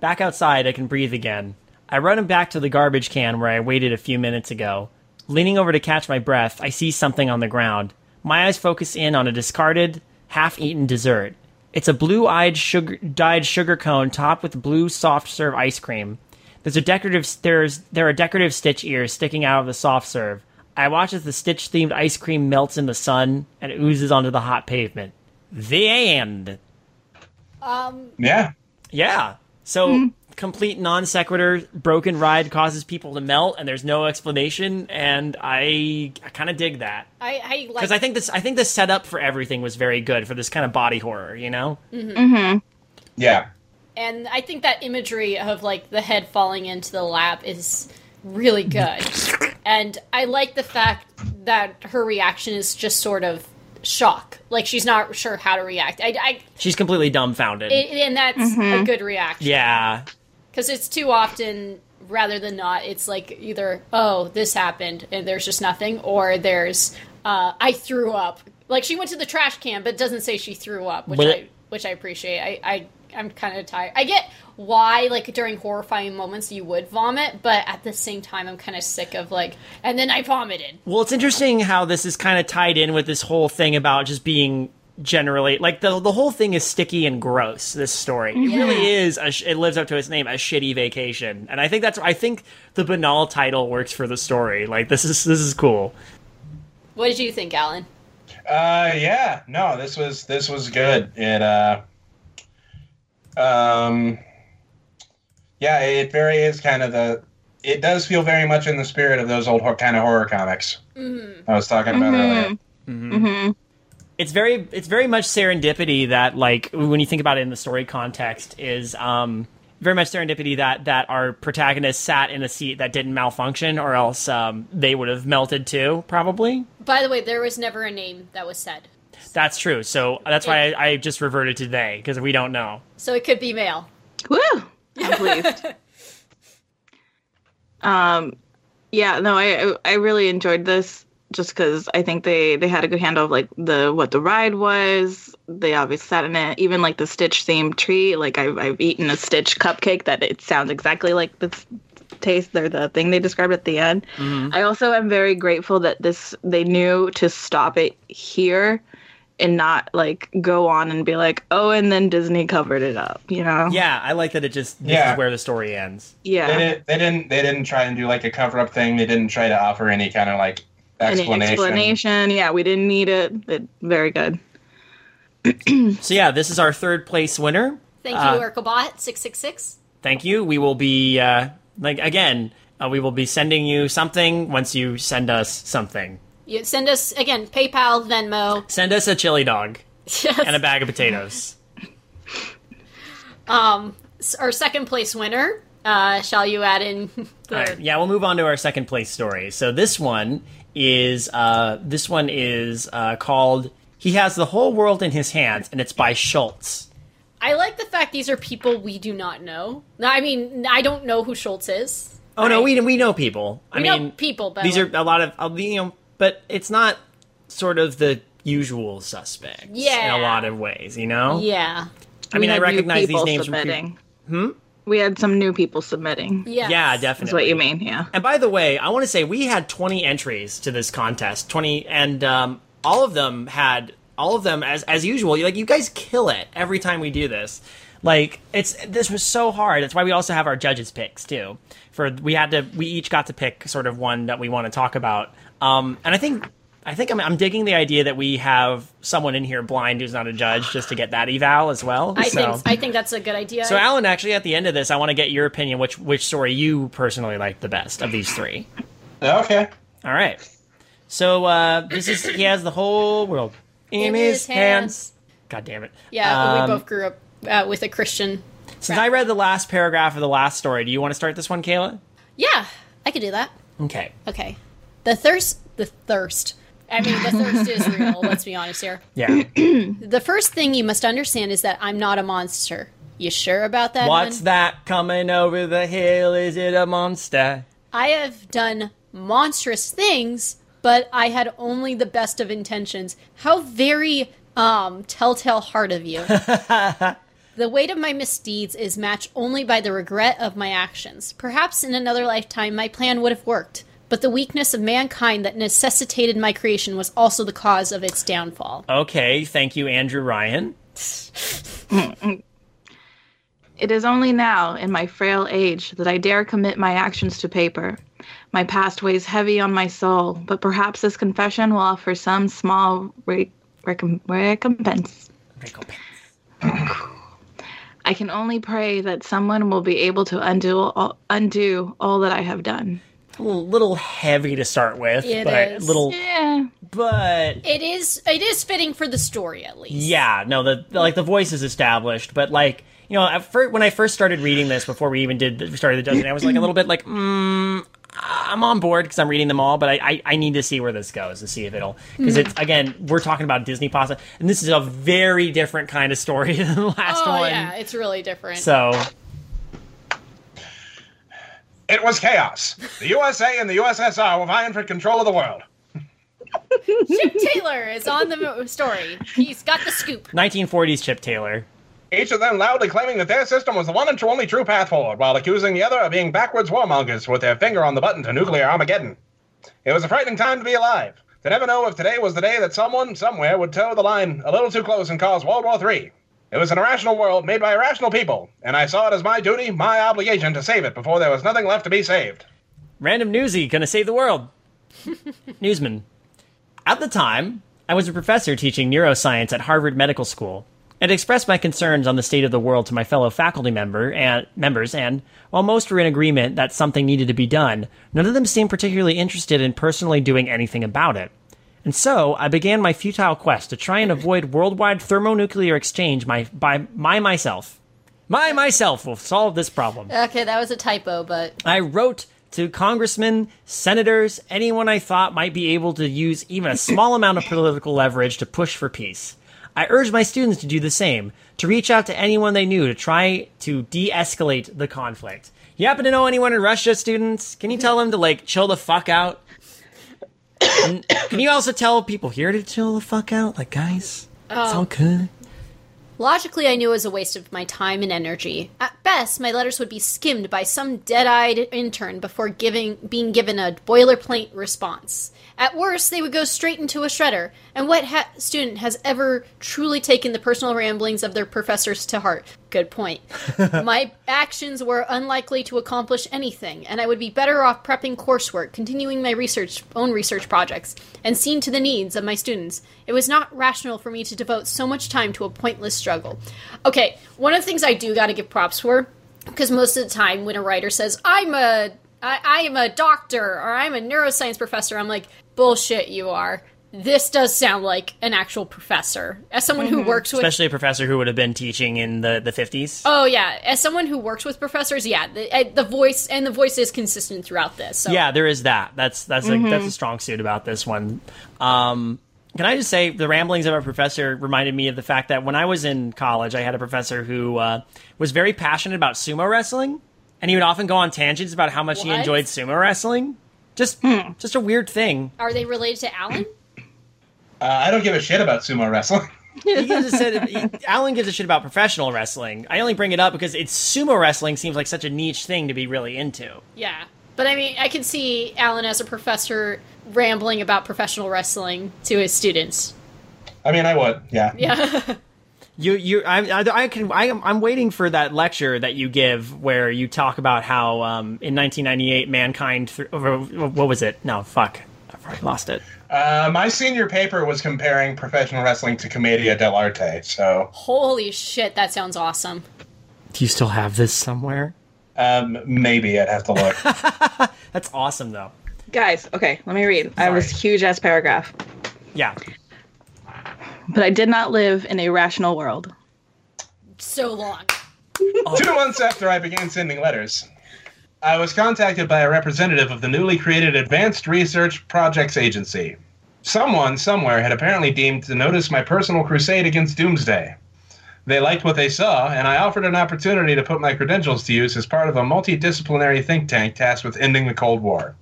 Back outside, I can breathe again. I run back to the garbage can where I waited a few minutes ago. Leaning over to catch my breath, I see something on the ground. My eyes focus in on a discarded, half-eaten dessert. It's a blue-eyed sugar dyed sugar cone topped with blue soft serve ice cream. There's a decorative there's there are decorative stitch ears sticking out of the soft serve. I watch as the stitch themed ice cream melts in the sun and oozes onto the hot pavement. The end. Um, yeah. Yeah. So hmm. complete non sequitur, broken ride causes people to melt, and there's no explanation, and I, I kind of dig that I, I like. because I think this I think the setup for everything was very good for this kind of body horror. You know? Mm-hmm. Mm-hmm. Yeah. and I think that imagery of like the head falling into the lap is really good. and I like the fact that her reaction is just sort of shock. Like she's not sure how to react. I, I She's completely dumbfounded. it, and that's a good reaction. yeah. because it's too often rather than not it's like either oh this happened and there's just nothing or there's uh, i threw up like she went to the trash can but doesn't say she threw up which But i which i appreciate i, I i'm kind of tired i get why like during horrifying moments you would vomit but at the same time i'm kind of sick of like and then i vomited Well, it's interesting how this is kind of tied in with this whole thing about just being generally like the the whole thing is sticky and gross. This story, it really is. A sh- it lives up to its name, a shitty vacation, and I think that's. I think the banal title works for the story. Like this is this is cool. what did you think alan Uh, yeah. No, this was this was good. It uh, um, yeah, it very is kind of the. It does feel very much in the spirit of those old kind of horror comics I was talking about earlier. Mm-hmm. It's very it's very much serendipity that like when you think about it in the story context is um very much serendipity that that our protagonist sat in a seat that didn't malfunction or else um they would have melted too probably. by the way there was never a name that was said That's true. So that's why I, I just reverted to they because we don't know. so it could be male Woo! I'm pleased. um, yeah, no, I I really enjoyed this just because I think they they had a good handle of like the what the ride was. They obviously sat in it, even like the Stitch themed treat. Like I've I've eaten a Stitch cupcake that it sounds exactly like the taste or the thing they described at the end. I also am very grateful that this they knew to stop it here and not like go on and be like, oh, and then Disney covered it up, you know? Yeah, I like that it just this Yeah. is where the story ends. Yeah. They didn't. They didn't. They didn't try and do like a cover up thing. They didn't try to offer any kind of like Any explanation. explanation. Yeah, we didn't need it. it very good. So yeah, this is our third place winner. thank Uh, you urkelbot 666 Thank you. We will be uh like again, uh, we will be sending you something once you send us something. You send us again paypal venmo Send us a chili dog yes. and a bag of potatoes. S- our second place winner. Uh, shall you add in the? Right, yeah, we'll move on to our second place story. So this one is uh, this one is uh, called "He Has the Whole World in His Hands," and it's by Schultz. I like the fact these are people we do not know. I mean, I don't know who Schultz is. Oh no, we we know people. I We mean, know people, but these like- are a lot of uh, you know, but it's not sort of the usual suspects. yeah. in a lot of ways, you know. Yeah. I mean, I recognize these people names from. submitting. Hmm. We had some new people submitting. Yes. Yeah, That's definitely. what you mean, yeah. And by the way, I want to say we had 20 entries to this contest. 20, and um, all of them had all of them as as usual. Like you guys kill it every time we do this. Like it's this was so hard. That's why we also have our judges picks too. For we had to we each got to pick sort of one that we want to talk about. Um, and I think I think I'm, I'm digging the idea that we have someone in here blind who's not a judge just to get that eval as well. I so. think I think that's a good idea. So, Alan, actually, at the end of this, I want to get your opinion. Which which story you personally like the best of these three? Okay. All right. So uh, this is he has the whole world in, In his, his hands. hands. God damn it! yeah, Um, we both grew up uh, with a Christian. Since I read the last paragraph of the last story, do you want to start this one, Kayla? Yeah, I could do that. Okay. Okay. The thirst. The thirst. I mean, the thirst is real. Let's be honest here. Yeah. The first thing you must understand is that I'm not a monster. You sure about that? What's hun? that coming over the hill? Is it a monster? I have done monstrous things, but I had only the best of intentions. How very um telltale heart of you. the weight of my misdeeds is matched only by the regret of my actions. Perhaps in another lifetime my plan would have worked, but the weakness of mankind that necessitated my creation was also the cause of its downfall. Okay. Thank you, Andrew Ryan. It is only now, in my frail age, that I dare commit my actions to paper. My past weighs heavy on my soul, but perhaps this confession will offer some small re- recom- recompense. I can only pray that someone will be able to undo all, undo all that I have done. A little, little heavy to start with, It but is. little, Yeah, but It is it is fitting for the story at least. Yeah, no, the, the- like the voice is established, but like you know, at first, when I first started reading this before we even did the, started the judging, I was like a little bit like, mm, I'm on board because I'm reading them all, but I, I I need to see where this goes to see if it'll because it's again we're talking about Disney pasta, and this is a very different kind of story than the last Oh one. yeah, it's really different. So It was chaos. The USA and the USSR were vying for control of the world. Chip Taylor is on the story. He's got the scoop. 1940s Chip Taylor. Each of them loudly claiming that their system was the one and only true path forward, while accusing the other of being backwards warmongers with their finger on the button to nuclear Armageddon. It was a frightening time to be alive. To never know if today was the day that someone, somewhere, would toe the line a little too close and cause World War III. It was an irrational world made by irrational people, and I saw it as my duty, my obligation to save it before there was nothing left to be saved. Random newsy, gonna save the world. Newsman. At the time, I was a professor teaching neuroscience at Harvard Medical School, and expressed my concerns on the state of the world to my fellow faculty member and members. And while most were in agreement that something needed to be done, none of them seemed particularly interested in personally doing anything about it. And so I began my futile quest to try and avoid worldwide thermonuclear exchange my, by my myself. My myself will solve this problem. Okay, that was a typo, but I wrote to congressmen, senators, anyone I thought might be able to use even a small amount of political leverage to push for peace. I urged my students to do the same, to reach out to anyone they knew to try to de escalate the conflict. You happen to know anyone in Russia, students? Can you tell them to, like, chill the fuck out? Can you also tell people here to chill the fuck out? Like, guys, it's all oh. good. logically I knew it was a waste of my time and energy. At best, my letters would be skimmed by some dead-eyed intern before giving being given a boilerplate response. At worst, they would go straight into a shredder. And what ha- student has ever truly taken the personal ramblings of their professors to heart? Good point. my actions were unlikely to accomplish anything, and I would be better off prepping coursework, continuing my research, own research projects, and seeing to the needs of my students. It was not rational for me to devote so much time to a pointless struggle. Okay, one of the things I do got to give props for, because most of the time when a writer says, I'm a I, I am a doctor or I'm a neuroscience professor, I'm like, bullshit, you are. This does sound like an actual professor. As someone who works with Especially a professor who would have been teaching in the, the 50s. Oh yeah, as someone who works with professors, yeah, the, the voice and the voice is consistent throughout this. So Yeah, there is that. That's that's a, that's a strong suit about this one. Um, Can I just say the ramblings of a professor reminded me of the fact that when I was in college, I had a professor who uh, was very passionate about sumo wrestling, and he would often go on tangents about how much he What? enjoyed sumo wrestling. Just, just a weird thing. Are they related to Alan? Uh, I don't give a shit about sumo wrestling. He gives a shit, he- Alan gives a shit about professional wrestling. I only bring it up because it's sumo wrestling seems like such a niche thing to be really into. Yeah. But I mean, I can see Alan as a professor rambling about professional wrestling to his students. I mean, I would. Yeah. Yeah. You, you, I, I, I can, I, am- I'm waiting for that lecture that you give where you talk about how um, in 1998 mankind, th- what was it? No, fuck, I've already lost it. Uh, my senior paper was comparing professional wrestling to Commedia dell'arte. So Holy shit, that sounds awesome. Do you still have this somewhere? um, maybe I'd have to look. That's awesome, though. Guys, okay, let me read. I have this huge ass paragraph. Yeah. But I did not live in a rational world. So long. Two months after I began sending letters, I was contacted by a representative of the newly created Advanced Research Projects Agency. Someone, somewhere, had apparently deemed to notice my personal crusade against doomsday. They liked what they saw, and I offered an opportunity to put my credentials to use as part of a multidisciplinary think tank tasked with ending the Cold War.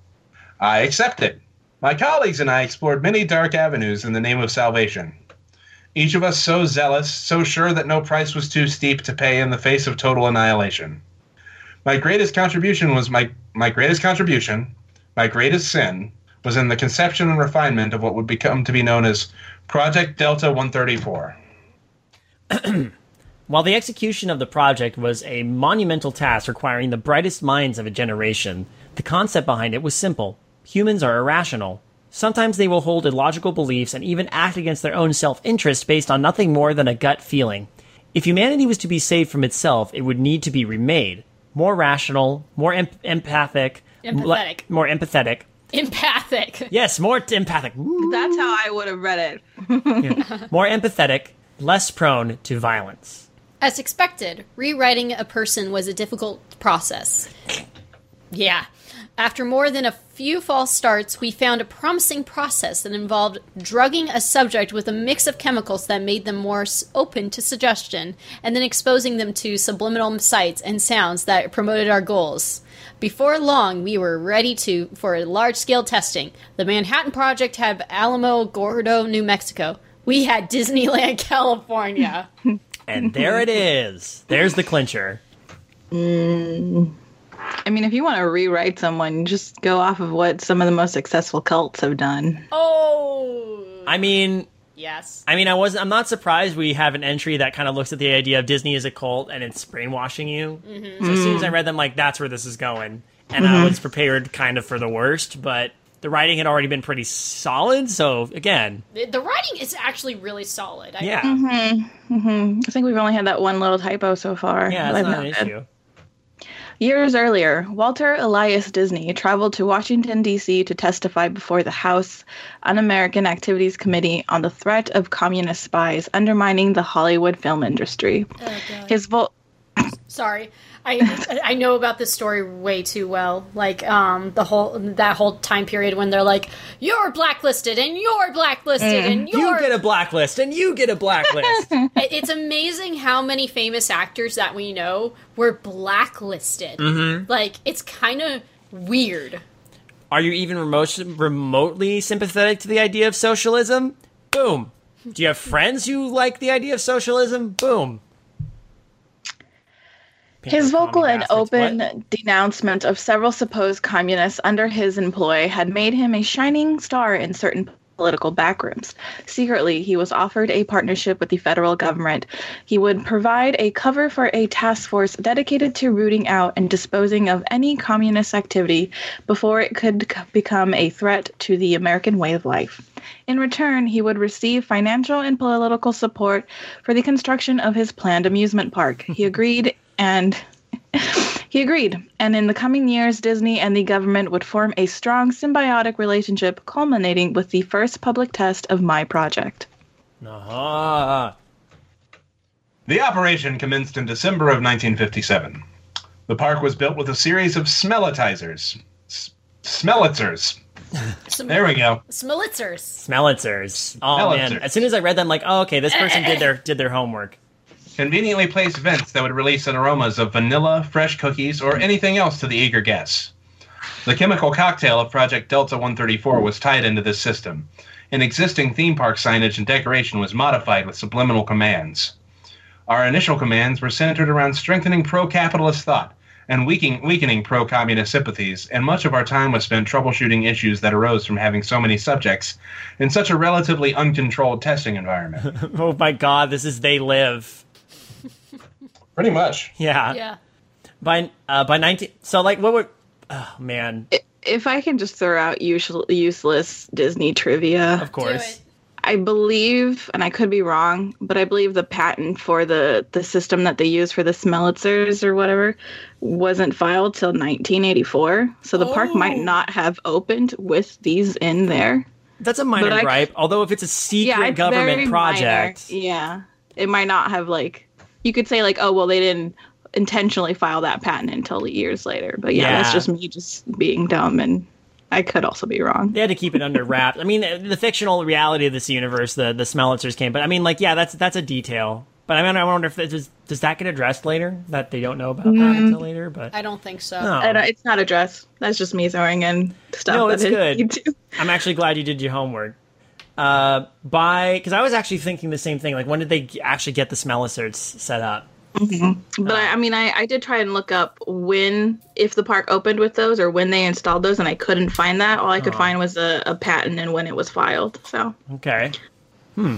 I accepted. My colleagues and I explored many dark avenues in the name of salvation. Each of us so zealous, so sure that no price was too steep to pay in the face of total annihilation. My greatest contribution was my, my greatest contribution, my greatest sin, was in the conception and refinement of what would become to be known as Project Delta 134. While the execution of the project was a monumental task requiring the brightest minds of a generation, the concept behind it was simple. Humans are irrational. Sometimes they will hold illogical beliefs and even act against their own self interest based on nothing more than a gut feeling. If humanity was to be saved from itself, it would need to be remade. More rational, more em- empathic, Empathetic. more empathetic. Empathic. Yes, more t- empathic. Woo. That's how I would have read it. More empathetic, less prone to violence. As expected, rewriting a person was a difficult process. Yeah. After more than a few false starts, we found a promising process that involved drugging a subject with a mix of chemicals that made them more open to suggestion, and then exposing them to subliminal sights and sounds that promoted our goals. Before long, we were ready to for large-scale testing. The Manhattan Project had Alamogordo, New Mexico. We had Disneyland, California. And there it is. There's the clincher. Mm. I mean, if you want to rewrite someone, just go off of what some of the most successful cults have done. Oh, I mean, yes. I mean, I wasn't. I'm not surprised we have an entry that kind of looks at the idea of Disney as a cult and it's brainwashing you. Mm-hmm. So as soon as I mm. read them, like that's where this is going, and I mm-hmm. was prepared kind of for the worst. But the writing had already been pretty solid. So again, The, the writing is actually really solid. I, yeah, mm-hmm. I think we've only had that one little typo so far. yeah, that it's not an noted. issue. Years earlier, Walter Elias Disney traveled to Washington, D.C. to testify before the House Un American Activities Committee on the threat of communist spies undermining the Hollywood film industry. Oh, His vo- Sorry, I I know about this story way too well. Like um the whole that whole time period when they're like you're blacklisted and you're blacklisted and You you're get a blacklist, and you get a blacklist. It's amazing how many famous actors that we know were blacklisted. Like it's kind of weird. Are you even remote, remotely sympathetic to the idea of socialism? Boom. Do you have friends who like the idea of socialism? Boom. His vocal and open What? denouncement of several supposed communists under his employ had made him a shining star in certain political backrooms. Secretly, he was offered a partnership with the federal government. He would provide a cover for a task force dedicated to rooting out and disposing of any communist activity before it could become a threat to the American way of life. In return, he would receive financial and political support for the construction of his planned amusement park. He agreed and he agreed. And in the coming years, Disney and the government would form a strong symbiotic relationship, culminating with the first public test of my project. Ah. The operation commenced in December of 1957. The park was built with a series of smellitizers. S- Smellitzers. Some, There we go. Smelitzers. Smellitzers. Oh man! As soon as I read them, like, oh okay, this person did their did their homework. Conveniently placed vents that would release aromas of vanilla, fresh cookies, or anything else to the eager guests. The chemical cocktail of Project Delta 134 was tied into this system. An existing theme park signage and decoration was modified with subliminal commands. Our initial commands were centered around strengthening pro capitalist thought and weakening, weakening pro communist sympathies, and much of our time was spent troubleshooting issues that arose from having so many subjects in such a relatively uncontrolled testing environment. Oh my god, this is they live. Pretty much. Yeah. Yeah. By uh, by nineteen. So like, what would? Oh man. If I can just throw out usual, useless Disney trivia, Of course. I believe, and I could be wrong, but I believe the patent for the the system that they use for the Smellitzers or whatever wasn't filed till 1984. So the park might Oh. not have opened with these in there. That's a minor But I- Although if it's a secret yeah, it's government project, minor. Yeah, it might not have like you could say like, oh well, they didn't intentionally file that patent until years later. But yeah, Yeah. that's just me just being dumb, and I could also be wrong. they had to keep it under wraps. I mean, the fictional reality of this universe, the the Smellitzers came, but I mean, like, yeah, that's that's a detail. But I mean, I wonder if it does does that get addressed later that they don't know about that Mm. until later. But I don't think so. no. And it's not addressed. That's just me throwing in stuff. No, it's good. I'm actually glad you did your homework. Uh, by because I was actually thinking the same thing. Like, when did they actually get the Smellitzers set up? But I, I mean, I, I did try and look up when, if the park opened with those or when they installed those, and I couldn't find that. All I could Oh. find was a, a patent and when it was filed. So Okay. Hmm.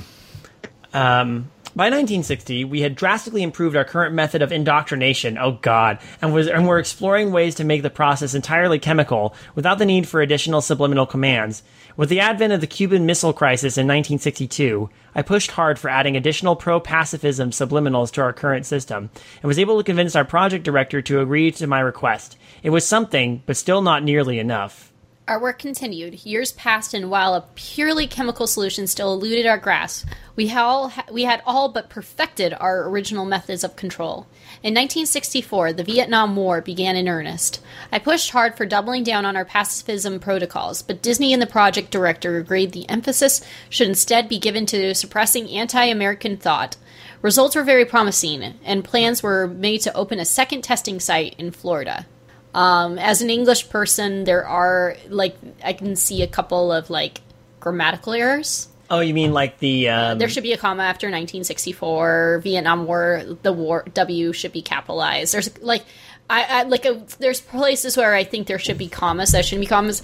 Um, by 1960, we had drastically improved our current method of indoctrination. Oh God! And was and we're exploring ways to make the process entirely chemical without the need for additional subliminal commands. With the advent of the Cuban Missile Crisis in 1962, I pushed hard for adding additional pro-pacifism subliminals to our current system, and was able to convince our project director to agree to my request. It was something, but still not nearly enough. Our work continued. Years passed, and while a purely chemical solution still eluded our grasp, we, all, we had all but perfected our original methods of control. In 1964, the Vietnam War began in earnest. I pushed hard for doubling down on our pacifism protocols, but Disney and the project director agreed the emphasis should instead be given to suppressing anti American thought. Results were very promising, and plans were made to open a second testing site in Florida. Um, as an English person, there are like I can see a couple of like grammatical errors. Oh, you mean like the um, There should be a comma after 1964. Vietnam War, the war W should be capitalized. There's like I, I like a, there's places where I think there should be commas that shouldn't be commas.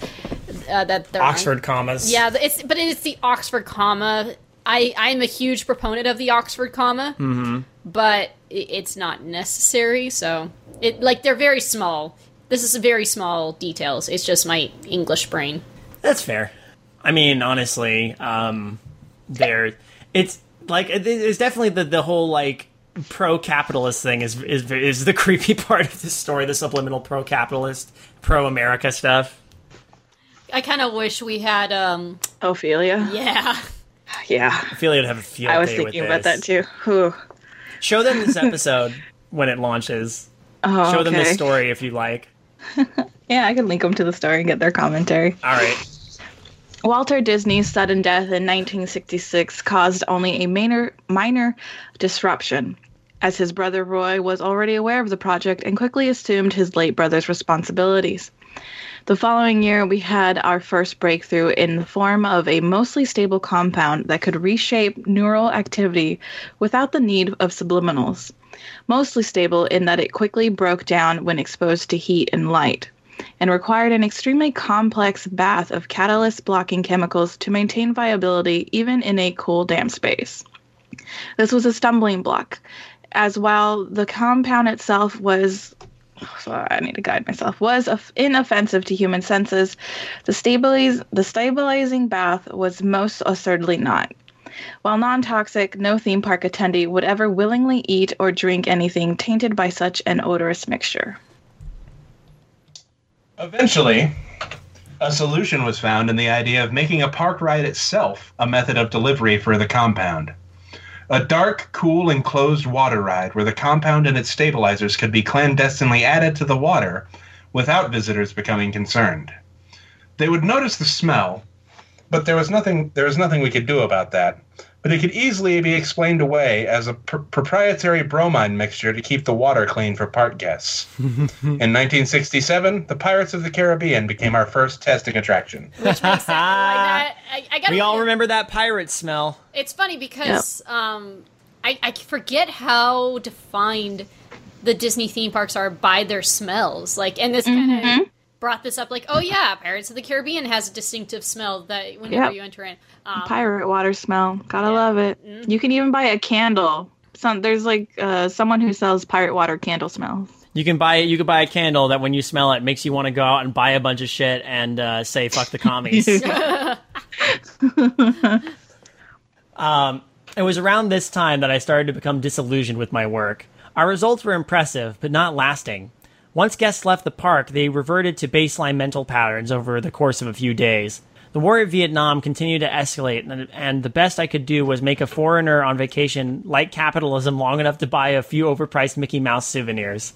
Uh, that there aren't. Oxford commas? Yeah, it's but it's the Oxford comma. I I'm a huge proponent of the Oxford comma, mm-hmm. but it, it's not necessary. So it like they're very small. This is very small details. It's just my English brain. That's fair. I mean, honestly, um, there, it's like it's definitely the the whole like pro-capitalist thing is is is the creepy part of this story. The subliminal pro-capitalist, pro-America stuff. I kind of wish we had um Ophelia. yeah. Yeah. I feel like I'd have a field I was day thinking with about that too. Whew. Show them this episode when it launches. Oh, Show them this okay. story if you like. Yeah, I can link them to the story and get their commentary. All right. Walter Disney's sudden death in 1966 caused only a minor, minor disruption, as his brother Roy was already aware of the project and quickly assumed his late brother's responsibilities. The following year, we had our first breakthrough in the form of a mostly stable compound that could reshape neural activity without the need of subliminals. Mostly stable in that it quickly broke down when exposed to heat and light and required an extremely complex bath of catalyst blocking chemicals to maintain viability even in a cool, damp space. This was a stumbling block, as while the compound itself was. Oh, so I need to guide myself. Was inoffensive to human senses. The stabilize the stabilizing bath was most assuredly not. While non-toxic, no theme park attendee would ever willingly eat or drink anything tainted by such an odorous mixture. Eventually, a solution was found in the idea of making a park ride itself a method of delivery for the compound. A dark, cool, enclosed water ride where the compound and its stabilizers could be clandestinely added to the water without visitors becoming concerned. They would notice the smell, but there was nothing there was nothing we could do about that. But it could easily be explained away as a pr- proprietary bromine mixture to keep the water clean for park guests. In 1967, the Pirates of the Caribbean became our first testing attraction. Which makes sense. Like that, I, I gotta We all remember that pirate smell. It's funny because um, I, I forget how defined the Disney theme parks are by their smells. Like, and this kind of brought this up. Like, oh yeah, Pirates of the Caribbean has a distinctive smell that whenever Yep. you enter in. Um, Pirate water smell. Gotta love it. You can even buy a candle. Some there's like uh, someone who sells pirate water candle smells. You can buy you can buy a candle that when you smell it makes you want to go out and buy a bunch of shit and uh, say fuck the commies. um, it was around this time that I started to become disillusioned with my work. Our results were impressive, but not lasting. Once guests left the park, they reverted to baseline mental patterns over the course of a few days. The war in Vietnam continued to escalate, and, and the best I could do was make a foreigner on vacation like capitalism long enough to buy a few overpriced Mickey Mouse souvenirs.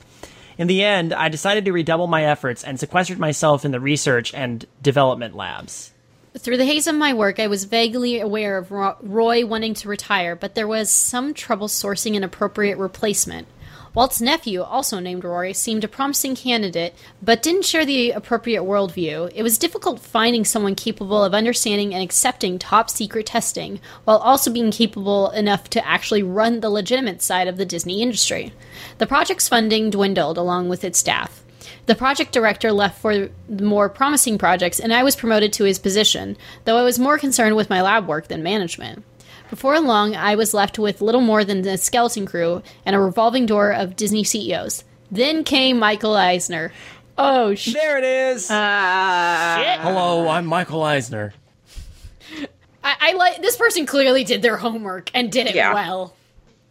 In the end, I decided to redouble my efforts and sequestered myself in the research and development labs. Through the haze of my work, I was vaguely aware of Roy wanting to retire, but there was some trouble sourcing an appropriate replacement. Walt's nephew, also named Rory, seemed a promising candidate, but didn't share the appropriate worldview. It was difficult finding someone capable of understanding and accepting top secret testing, while also being capable enough to actually run the legitimate side of the Disney industry. The project's funding dwindled along with its staff. The project director left for more promising projects, and I was promoted to his position, though I was more concerned with my lab work than management. Before long, I was left with little more than a skeleton crew and a revolving door of Disney CEOs. Then came Michael Eisner. Oh, shit. There it is. Uh, Hello, I'm Michael Eisner. I, I like this person clearly did their homework and did it Yeah. well.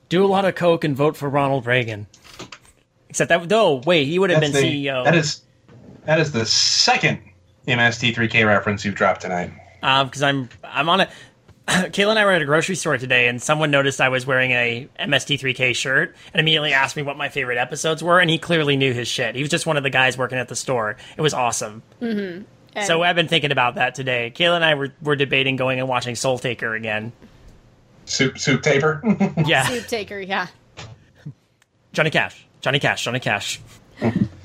Do a lot of coke and vote for Ronald Reagan. Except that, no, wait, he would have been the- CEO. That is that is the second MST3K reference you've dropped tonight. because I'm I'm on a. Kayla and I were at a grocery store today, and someone noticed I was wearing a MST3K shirt, and immediately asked me what my favorite episodes were. And he clearly knew his shit. He was just one of the guys working at the store. It was awesome. And So I've been thinking about that today. Kayla and I were, were debating going and watching Soul Taker again. Soup soup taper. Yeah, Soup taker, yeah. Johnny Cash, Johnny Cash, Johnny Cash.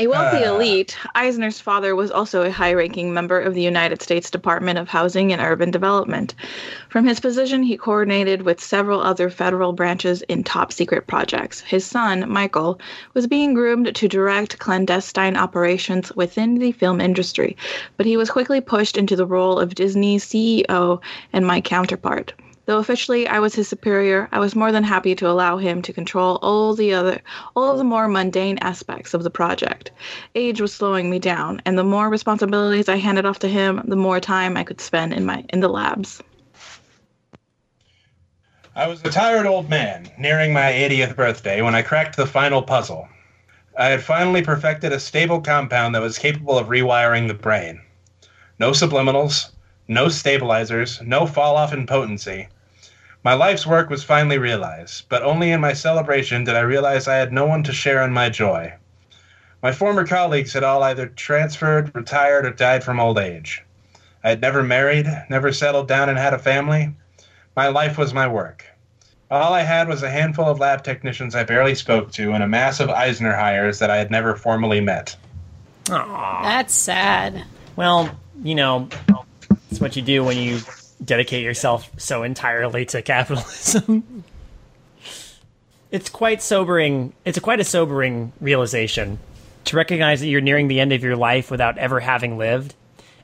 A wealthy Uh. elite, Eisner's father was also a high ranking member of the United States Department of Housing and Urban Development. From his position, he coordinated with several other federal branches in top secret projects. His son, Michael, was being groomed to direct clandestine operations within the film industry, but he was quickly pushed into the role of Disney's CEO and my counterpart. Though officially I was his superior, I was more than happy to allow him to control all the other all of the more mundane aspects of the project. Age was slowing me down, and the more responsibilities I handed off to him, the more time I could spend in my in the labs. I was a tired old man, nearing my 80th birthday, when I cracked the final puzzle. I had finally perfected a stable compound that was capable of rewiring the brain. No subliminals, no stabilizers, no fall off in potency. My life's work was finally realized, but only in my celebration did I realize I had no one to share in my joy. My former colleagues had all either transferred, retired, or died from old age. I had never married, never settled down and had a family. My life was my work. All I had was a handful of lab technicians I barely spoke to and a mass of Eisner hires that I had never formally met. Aww. That's sad. Well, you know, it's what you do when you dedicate yourself so entirely to capitalism. it's quite sobering. It's a quite a sobering realization to recognize that you're nearing the end of your life without ever having lived.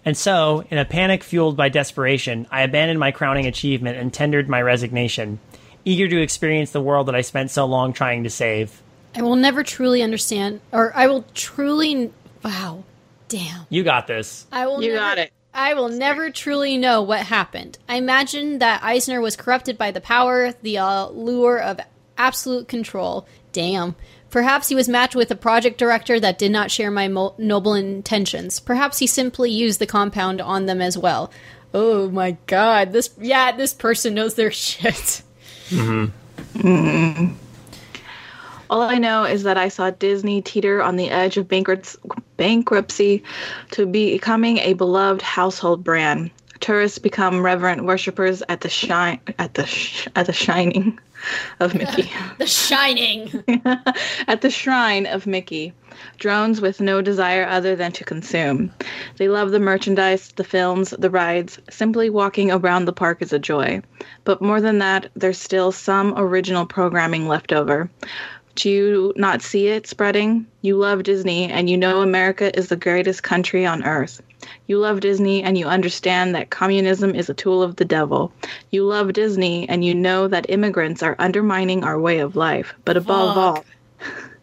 And so, in a panic fueled by desperation, I abandoned my crowning achievement and tendered my resignation, eager to experience the world that I spent so long trying to save. I will never truly understand, or I will truly. Wow. Damn. You got this. I will You never, got it. I will never truly know what happened. I imagine that Eisner was corrupted by the power, the uh, allure of absolute control. Damn. Perhaps he was matched with a project director that did not share my mo- noble intentions. Perhaps he simply used the compound on them as well. Oh my god, this yeah, this person knows their shit. Mm-hmm. All I know is that I saw Disney teeter on the edge of bankruptcy to becoming a beloved household brand. Tourists become reverent worshippers at the shine at the sh- at the shining of Mickey. The Shining. at the shrine of Mickey. Drones with no desire other than to consume. They love the merchandise, the films, the rides. Simply walking around the park is a joy. But more than that, there's still some original programming left over. Do you not see it spreading? You love Disney and you know America is the greatest country on earth. You love Disney and you understand that communism is a tool of the devil. You love Disney and you know that immigrants are undermining our way of life. But above Fuck. all,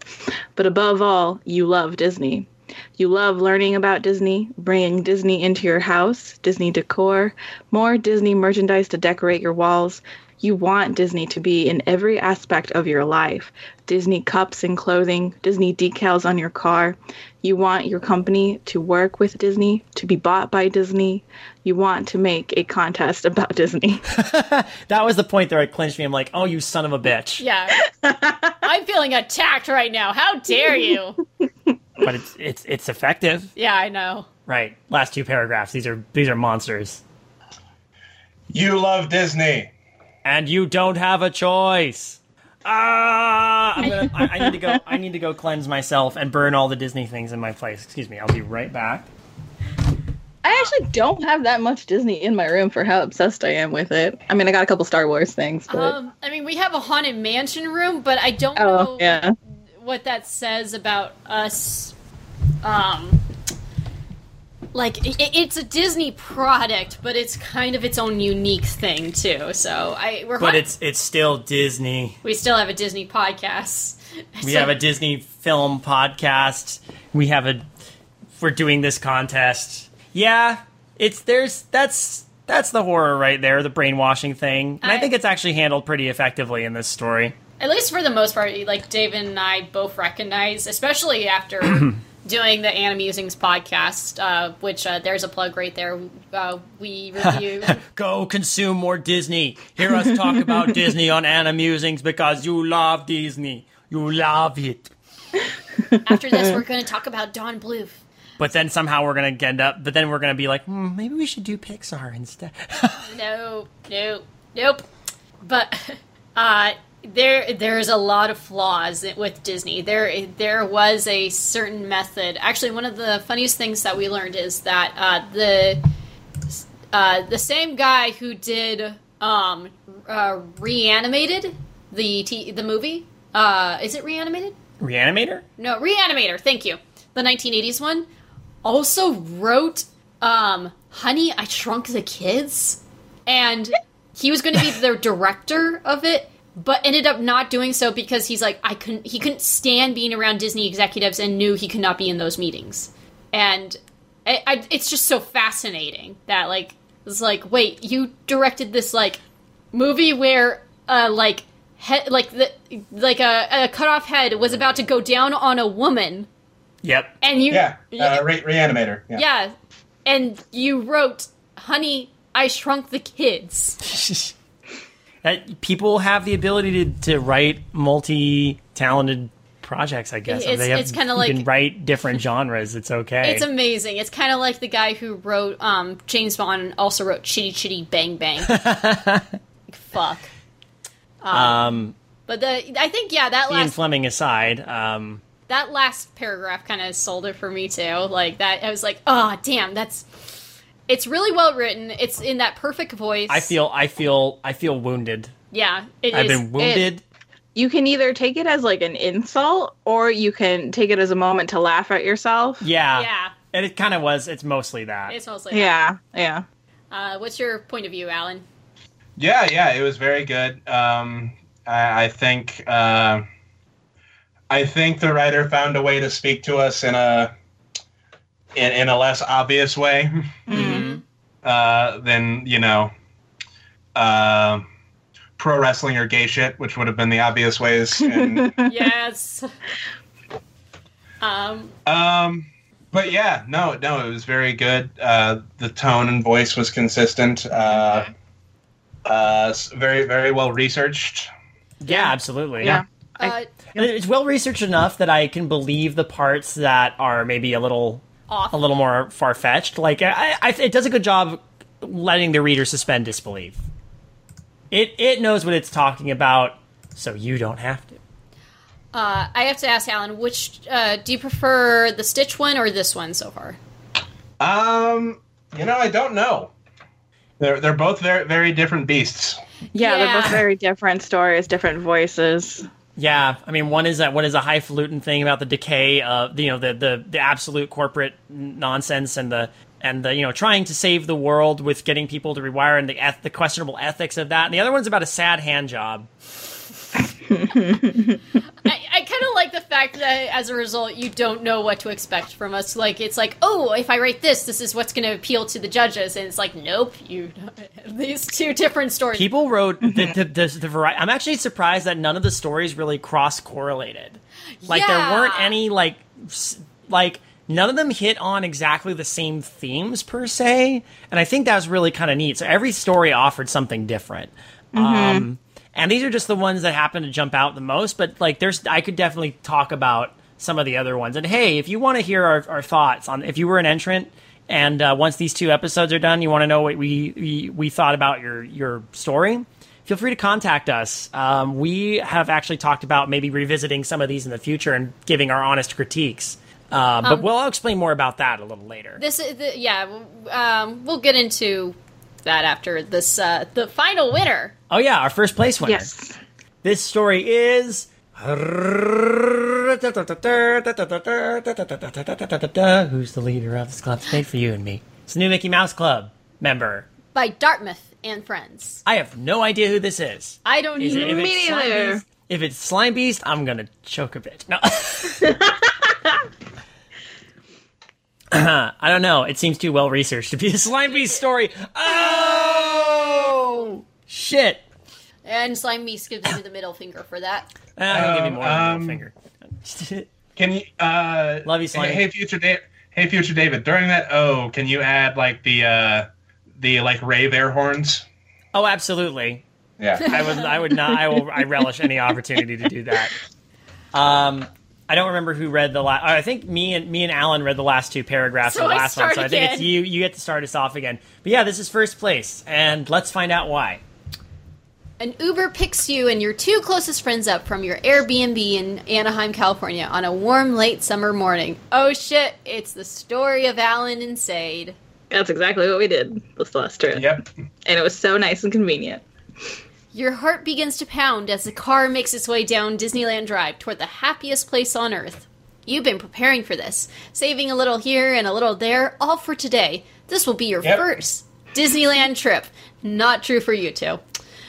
but above all, you love Disney. You love learning about Disney, bringing Disney into your house, Disney decor, more Disney merchandise to decorate your walls. You want Disney to be in every aspect of your life Disney cups and clothing, Disney decals on your car. You want your company to work with Disney, to be bought by Disney. You want to make a contest about Disney. That was the point there. It clinched me. I'm like, oh, you son of a bitch. Yeah. I'm feeling attacked right now. How dare you? But it's it's it's effective, Yeah, I know. right? Last two paragraphs. These are these are monsters, You love Disney. And you don't have a choice. Ah! I'm gonna, I, I need to go. I need to go cleanse myself and burn all the Disney things in my place. Excuse me. I'll be right back. I actually don't have that much Disney in my room for how obsessed I am with it. I mean, I got a couple Star Wars things, but Um, I mean, we have a haunted mansion room, but I don't oh know yeah, what that says about us. Um, like it, it's a Disney product, but it's kind of its own unique thing too. So I we're But it's it's still Disney. we still have a Disney podcast. We So- have a Disney film podcast. We have a. We're doing this contest. Yeah, it's there's that's that's the horror right there, the brainwashing thing, and I, I- think it's actually handled pretty effectively in this story. at least for the most part, like David and I both recognize, especially after doing the Animusings podcast, uh, which uh, there's a plug right there. Uh, we review. Go consume more Disney. Hear us talk about Disney on Animusings because you love Disney. You love it. after this, we're going to talk about Don Bluth. But then somehow we're gonna end up. But then we're gonna be like, hmm, maybe we should do Pixar instead. No, no, nope. But uh, there, there's a lot of flaws with Disney. There, there was a certain method. Actually, one of the funniest things that we learned is that uh, the uh, the same guy who did um, uh, Reanimated, the t- the movie. Uh, is it Reanimated? Reanimator? No, Reanimator. Thank you. The 1980s one also wrote um, "Honey, I Shrunk the Kids," and he was going to be the director of it, but ended up not doing so because he's like, I couldn't. He couldn't stand being around Disney executives and knew he could not be in those meetings. And I, I, it's just so fascinating that like it's like, wait, you directed this like movie where uh like head like the like a, a cut off head was about to go down on a woman Yep. and you Yeah, uh, re- Reanimator. Yeah. yeah and you wrote honey i shrunk the kids that people have the ability to, to write multi-talented projects i guess. It's- they have, it's kinda you like- can write different genres. It's okay. It's amazing. It's kind of like the guy who wrote um james bond and also wrote chitty chitty bang bang. Fuck. Um but the i think yeah that ian last fleming aside um that last paragraph kind of sold it for me too. Like that i was like oh damn that's it's really well written. It's in that perfect voice. I feel i feel i feel wounded. Yeah it i've is- been wounded. You can either take it as like an insult or you can take it as a moment to laugh at yourself. yeah. Yeah. And it kind of was it's mostly that. It's mostly Yeah, yeah. uh, what's your point of view alan? Yeah, yeah, it was very good. Um, I, I think uh, I think the writer found a way to speak to us in a in, in a less obvious way uh, than you know uh, pro wrestling or gay shit, which would have been the obvious ways. And, yes um um, but yeah, no, no, it was very good. Uh, the tone and voice was consistent. Uh, uh, very, very well researched. yeah absolutely Yeah. Uh, And it's well researched enough that I can believe the parts that are maybe a little Off. a little more far fetched. Like I, I, it does a good job letting the reader suspend disbelief. It it knows what it's talking about, so you don't have to. uh, I have to ask Alan, which uh, do you prefer, the Stitch one or this one so far? Um, you know, I don't know. They're they're both very very different beasts. Yeah, they're both very different stories, different voices. Yeah, I mean, one is that one is a highfalutin thing about the decay of you know the the the absolute corporate nonsense and the and the you know trying to save the world with getting people to rewire and the eth- the questionable ethics of that. And the other one's about a sad hand job. I, I like the fact that as a result, you don't know what to expect from us. Like, it's like, oh, if I write this, this is what's going to appeal to the judges. And it's like, nope, you. Know, these two different stories. People wrote the the, the, the variety. I'm actually surprised that none of the stories really cross correlated. Like there weren't any like like none of them hit on exactly the same themes per se, and I think that was really kind of neat. So every story offered something different. Um, and these are just the ones that happen to jump out the most. But like, there's I could definitely talk about some of the other ones. And hey, if you want to hear our, our thoughts on if you were an entrant. And uh, once these two episodes are done, you want to know what we, we we thought about your your story feel free to contact us. Um, we have actually talked about maybe revisiting some of these in the future and giving our honest critiques. Uh, but we'll explain more about that a little later. This is the, yeah. Um, we'll get into that after this. Uh, the final winner. oh yeah, our first place winner. Yes. This story is. Who's the leader of this club? It's made for you and me. It's the new Mickey Mouse Club member. by Dartmouth and Friends. I have no idea who this is. I don't Is it, even. if, Me it's Slime. Beast, if it's Slime Beast, I'm gonna choke a bit. No. I don't know. It seems too well researched to be a Slime Beast story. Oh shit! And Slime Beast gives you the middle finger for that. Eh, I'll give you Um, more than a um, middle finger. Can you uh Love you, Slimy. Hey, future David. Hey, future David. During that O, can you add like the uh the like rave air horns? oh, absolutely. Yeah. I would. I would not. I will. I relish any opportunity to do that. Um, I don't remember who read the last. I think me and me and Alan read the last two paragraphs So of the I last one. start So I think it's you. You get to start us off again. But yeah, this is first place, and let's find out why. An Uber picks you and your two closest friends up from your Airbnb in Anaheim, California on a warm late summer morning. Oh shit, it's the story of Alan and Sade. That's exactly what we did this last trip. yep. And it was so nice and convenient. Your heart begins to pound as the car makes its way down Disneyland Drive toward the happiest place on earth. You've been preparing for this, saving a little here and a little there, all for today. This will be your Yep. first Disneyland trip. Not true for you two.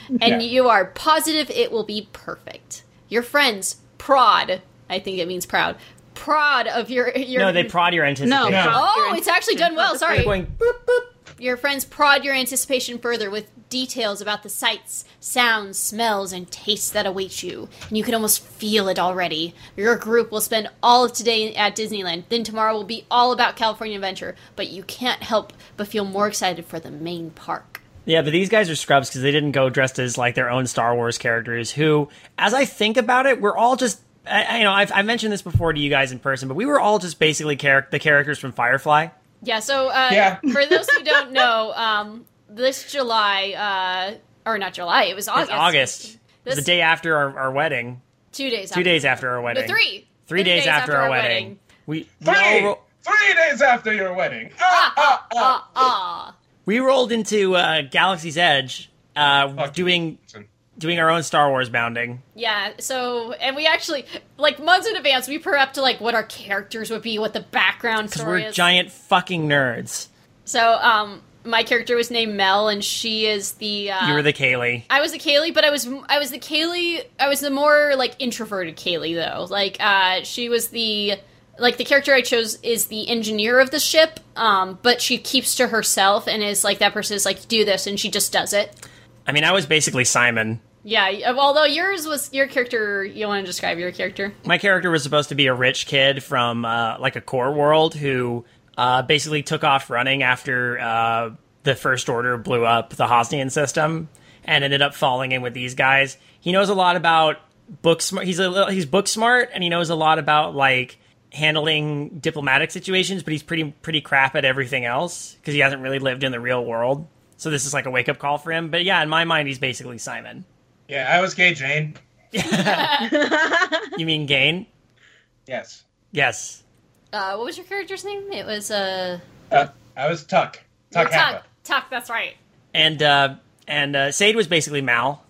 And Yeah. you are positive it will be perfect. Your friends, prod, I think it means proud, prod of your. your No, they prod your anticipation. No, Yeah. prod Oh, it's actually done well, sorry. Going boop boop. Your friends prod your anticipation further with details about the sights, sounds, smells, and tastes that await you. And you can almost feel it already. Your group will spend all of today at Disneyland. Then tomorrow will be all about California Adventure. But you can't help but feel more excited for the main park. Yeah, but these guys are scrubs because they didn't go dressed as like their own Star Wars characters. Who, as I think about it, we're all just. I, I- you know, I've, I've mentioned this before to you guys in person, but we were all just basically char- the characters from Firefly. Yeah, so uh, Yeah. for those who don't know, um, this July, uh, or not July, it was August. It's August. It was the day after our, our wedding. Two days Two days after our wedding. No, three. Three days, after, our wedding. We we, all Three. ro- Three days after your wedding. Ah, ah, ah. Ah. we rolled into uh, Galaxy's Edge, uh, doing doing our own Star Wars bounding. Yeah, so and we actually like months in advance we prep to like what our characters would be, what the background Because story we're is. giant fucking nerds. So um my character was named Mel and she is the uh You were the Kaylee. I was the Kaylee, but I was I was the Kaylee I was the more like introverted Kaylee though. Like uh she was the like the character I chose is the engineer of the ship, um, but she keeps to herself and is like that person is like do this and she just does it. I mean, I was basically Simon. Yeah, although yours was your character you want to describe your character? My character was supposed to be a rich kid from uh, like a core world who uh, basically took off running after uh, the First Order blew up the Hosnian system and ended up falling in with these guys. He knows a lot about book smart. He's a little, he's book smart, and he knows a lot about like handling diplomatic situations, but he's pretty pretty crap at everything else because he hasn't really lived in the real world. So this is like a wake up call for him. But yeah, in my mind, he's basically Simon. Yeah, I was gay, Jane. You mean Gain? Yes. Yes. Uh, what was your character's name? It was uh, Uh, I was Tuck. Tuck Tuck. Tuck. That's right. And uh, and uh, Sade was basically Mal.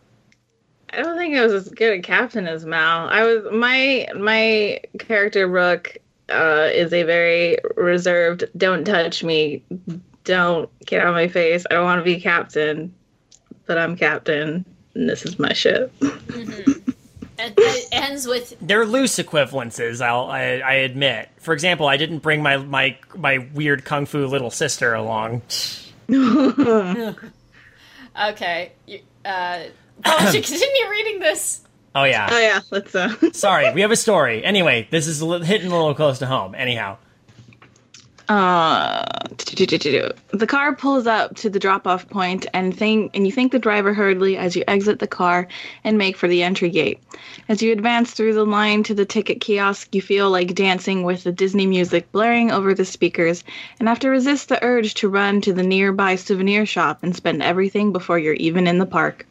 I don't think I was as good a captain as Mal. I was my my character Rook uh, is a very reserved. Don't touch me. Don't get out of my face. I don't want to be captain, but I'm captain, and this is my ship. And it ends with They're loose equivalences. I'll I, I admit. For example, I didn't bring my my my weird kung fu little sister along. okay. You, uh, oh, should continue reading this. Oh yeah. Oh yeah, let's uh. Sorry, we have a story. Anyway, this is hitting a little close to home. Anyhow, Uh, the car pulls up to the drop-off point, and think and you thank the driver hurriedly as you exit the car and make for the entry gate. As you advance through the line to the ticket kiosk, you feel like dancing with the Disney music blaring over the speakers, and have to resist the urge to run to the nearby souvenir shop and spend everything before you're even in the park.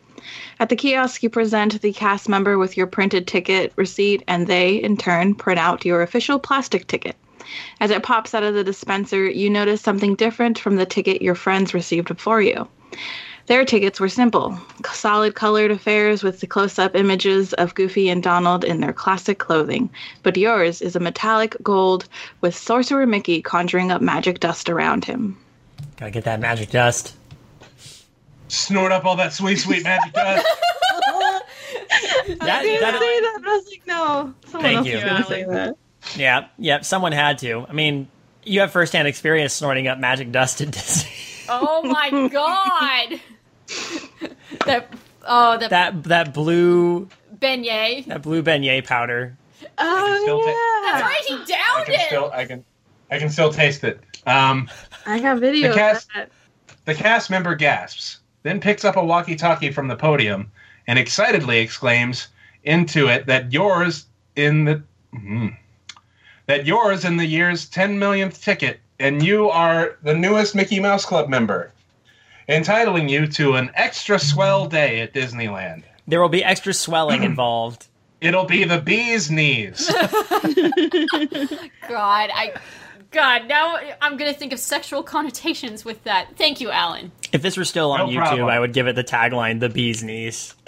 At the kiosk, you present the cast member with your printed ticket receipt, and they, in turn, print out your official plastic ticket. As it pops out of the dispenser, you notice something different from the ticket your friends received before you. Their tickets were simple, solid colored affairs with the close up images of Goofy and Donald in their classic clothing. But yours is a metallic gold with Sorcerer Mickey conjuring up magic dust around him. gotta get that magic dust. Snort up all that sweet, sweet magic dust. That, that- say that, but I was like, no. Someone Thank else you. is gonna say that. Yeah, yeah. Someone had to. I mean, you have firsthand experience snorting up magic dust at Disney. Oh my god. that oh the that that blue beignet. that blue beignet powder. Oh still ta- yeah, That's right. He I downed can it. still, I can, I can still taste it. Um, I got video The of cast- that. the cast member gasps, then picks up a walkie-talkie from the podium and excitedly exclaims into it that yours in the mhm. That yours in the year's 10 millionth ticket, and you are the newest Mickey Mouse Club member, entitling you to an extra swell day at Disneyland. There will be extra swelling involved. It'll be the bee's knees. God, I God, now I'm gonna think of sexual connotations with that. Thank you, Alan. If this were still on No YouTube, problem. I would give it the tagline "The Bee's Knees."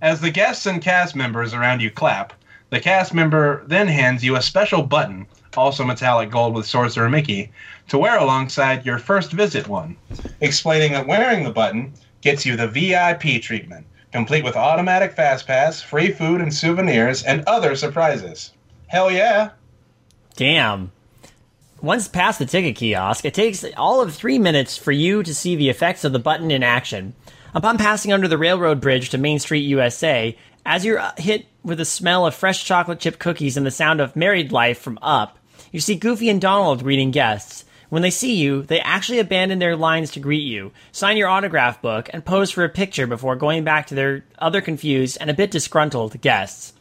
As the guests and cast members around you clap, the cast member then hands you a special button, also metallic gold with Sorcerer Mickey, to wear alongside your first visit one, explaining that wearing the button gets you the VIP treatment, complete with automatic fast pass, free food and souvenirs, and other surprises. Hell yeah! Damn. Once past the ticket kiosk, it takes all of three minutes for you to see the effects of the button in action. Upon passing under the railroad bridge to Main Street, USA, as you're uh, hit with the smell of fresh chocolate chip cookies and the sound of married life from Up, you see Goofy and Donald greeting guests. When they see you, they actually abandon their lines to greet you, sign your autograph book, and pose for a picture before going back to their other confused and a bit disgruntled guests.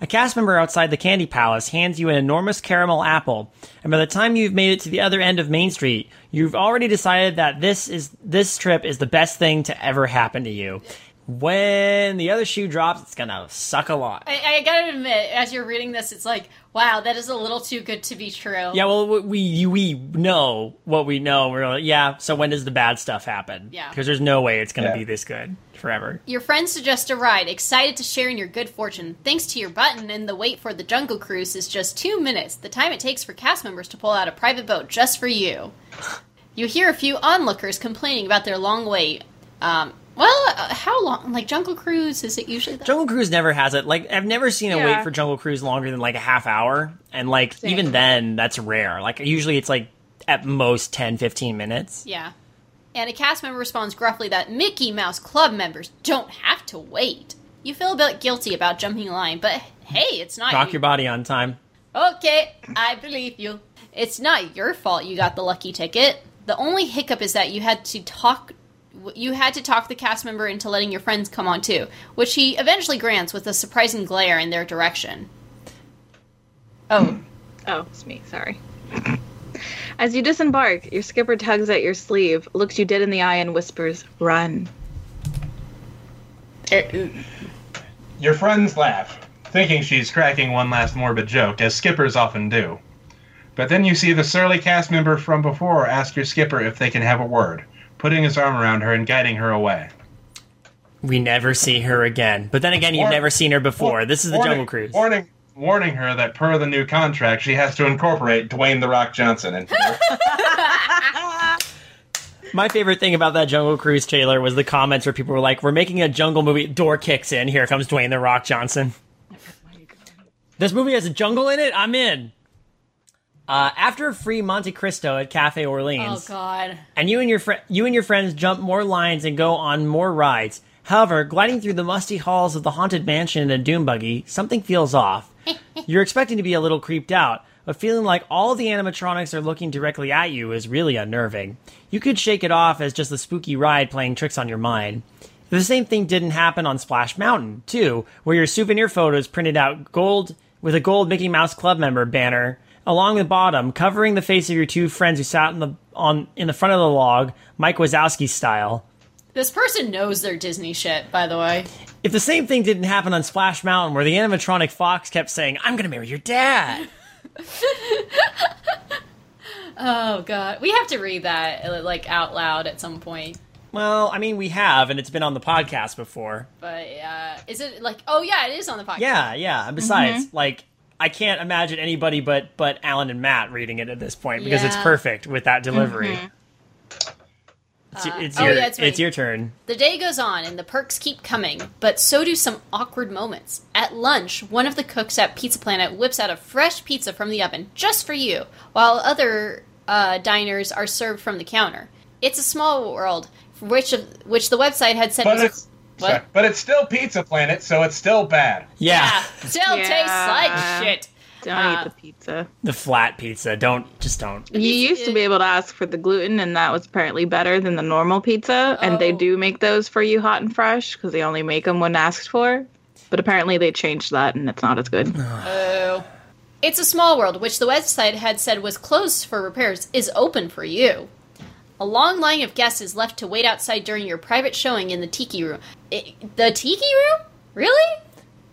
A cast member outside the Candy Palace hands you an enormous caramel apple, and by the time you've made it to the other end of Main Street, you've already decided that this is this trip is the best thing to ever happen to you. When the other shoe drops, it's gonna suck a lot. I, I gotta admit, as you're reading this, it's like, wow, that is a little too good to be true. Yeah, well, we we know what we know. We're like, yeah. So when does the bad stuff happen? Yeah. because there's no way it's gonna Yeah. be this good forever. Your friends suggest a ride, excited to share in your good fortune. Thanks to your button, and the wait for the Jungle Cruise is just two minutes, the time it takes for cast members to pull out a private boat just for you. You hear a few onlookers complaining about their long wait. Um, well, uh, how long? Like Jungle Cruise, is it usually that? Jungle Cruise never has it. Like I've never seen a Yeah. wait for Jungle Cruise longer than like a half hour, and like Same. even then, that's rare. Like usually it's like at most 10, 15 minutes. Yeah. And a cast member responds gruffly that Mickey Mouse Club members don't have to wait. You feel a bit guilty about jumping in line, but hey, it's not Rock you- your body on time. Okay, I believe you. It's not your fault you got the lucky ticket. The only hiccup is that you had to talk you had to talk the cast member into letting your friends come on too, which he eventually grants with a surprising glare in their direction. Oh, Oh, it's me. Sorry. As you disembark, your skipper tugs at your sleeve, looks you dead in the eye, and whispers, "Run." er, Your friends laugh, thinking she's cracking one last morbid joke, as skippers often do. But then you see the surly cast member from before ask your skipper if they can have a word, putting his arm around her and guiding her away. We never see her again. But then again, you've War- never seen her before. This is the warning, Jungle Cruise. Warning, warning her that per the new contract, she has to incorporate Dwayne the Rock Johnson into her. My favorite thing about that Jungle Cruise trailer was the comments where people were like, "We're making a jungle movie." Door kicks in. Here comes Dwayne the Rock Johnson. This movie has a jungle in it. I'm in. Uh, after a free Monte Cristo at Cafe oh Orleans, god. and you and your fri you and your friends jump more lines and go on more rides. However, gliding through the musty halls of the haunted mansion in a doom buggy, something feels off. You're expecting to be a little creeped out, but feeling like all the animatronics are looking directly at you is really unnerving. You could shake it off as just a spooky ride playing tricks on your mind. The same thing didn't happen on Splash Mountain, too, where your souvenir photos printed out gold with a gold Mickey Mouse Club member banner along the bottom, covering the face of your two friends who sat in the on in the front of the log, Mike Wazowski style. This person knows their Disney shit, by the way. If the same thing didn't happen on Splash Mountain, where the animatronic fox kept saying, "I'm gonna marry your dad," Oh god. We have to read that like out loud at some point. well, I mean, we have, and it's been on the podcast before. But uh is it like oh yeah, it is on the podcast. Yeah, yeah. And besides, like, I can't imagine anybody but but Alan and Matt reading it at this point because it's perfect with that delivery. It's, Uh, it's oh, your yeah, it's it's your turn. The day goes on and the perks keep coming, but so do some awkward moments. At lunch, one of the cooks at Pizza Planet whips out a fresh pizza from the oven just for you, while other uh, diners are served from the counter. It's a small world, which of, which the website had said But was it's What? sorry, but it's still Pizza Planet, so it's still bad. Yeah, yeah, still tastes like Yeah. shit. Don't Uh, eat the pizza. the flat pizza. Don't just don't. You used to be able to ask for the gluten, and that was apparently better than the normal pizza. And they Oh. do make those for you hot and fresh because they only make them when asked for. But apparently they changed that, and it's not as good. Oh. It's a small world, which the website had said was closed for repairs, is open for you. A long line of guests is left to wait outside during your private showing in the tiki room. I the tiki room? Really?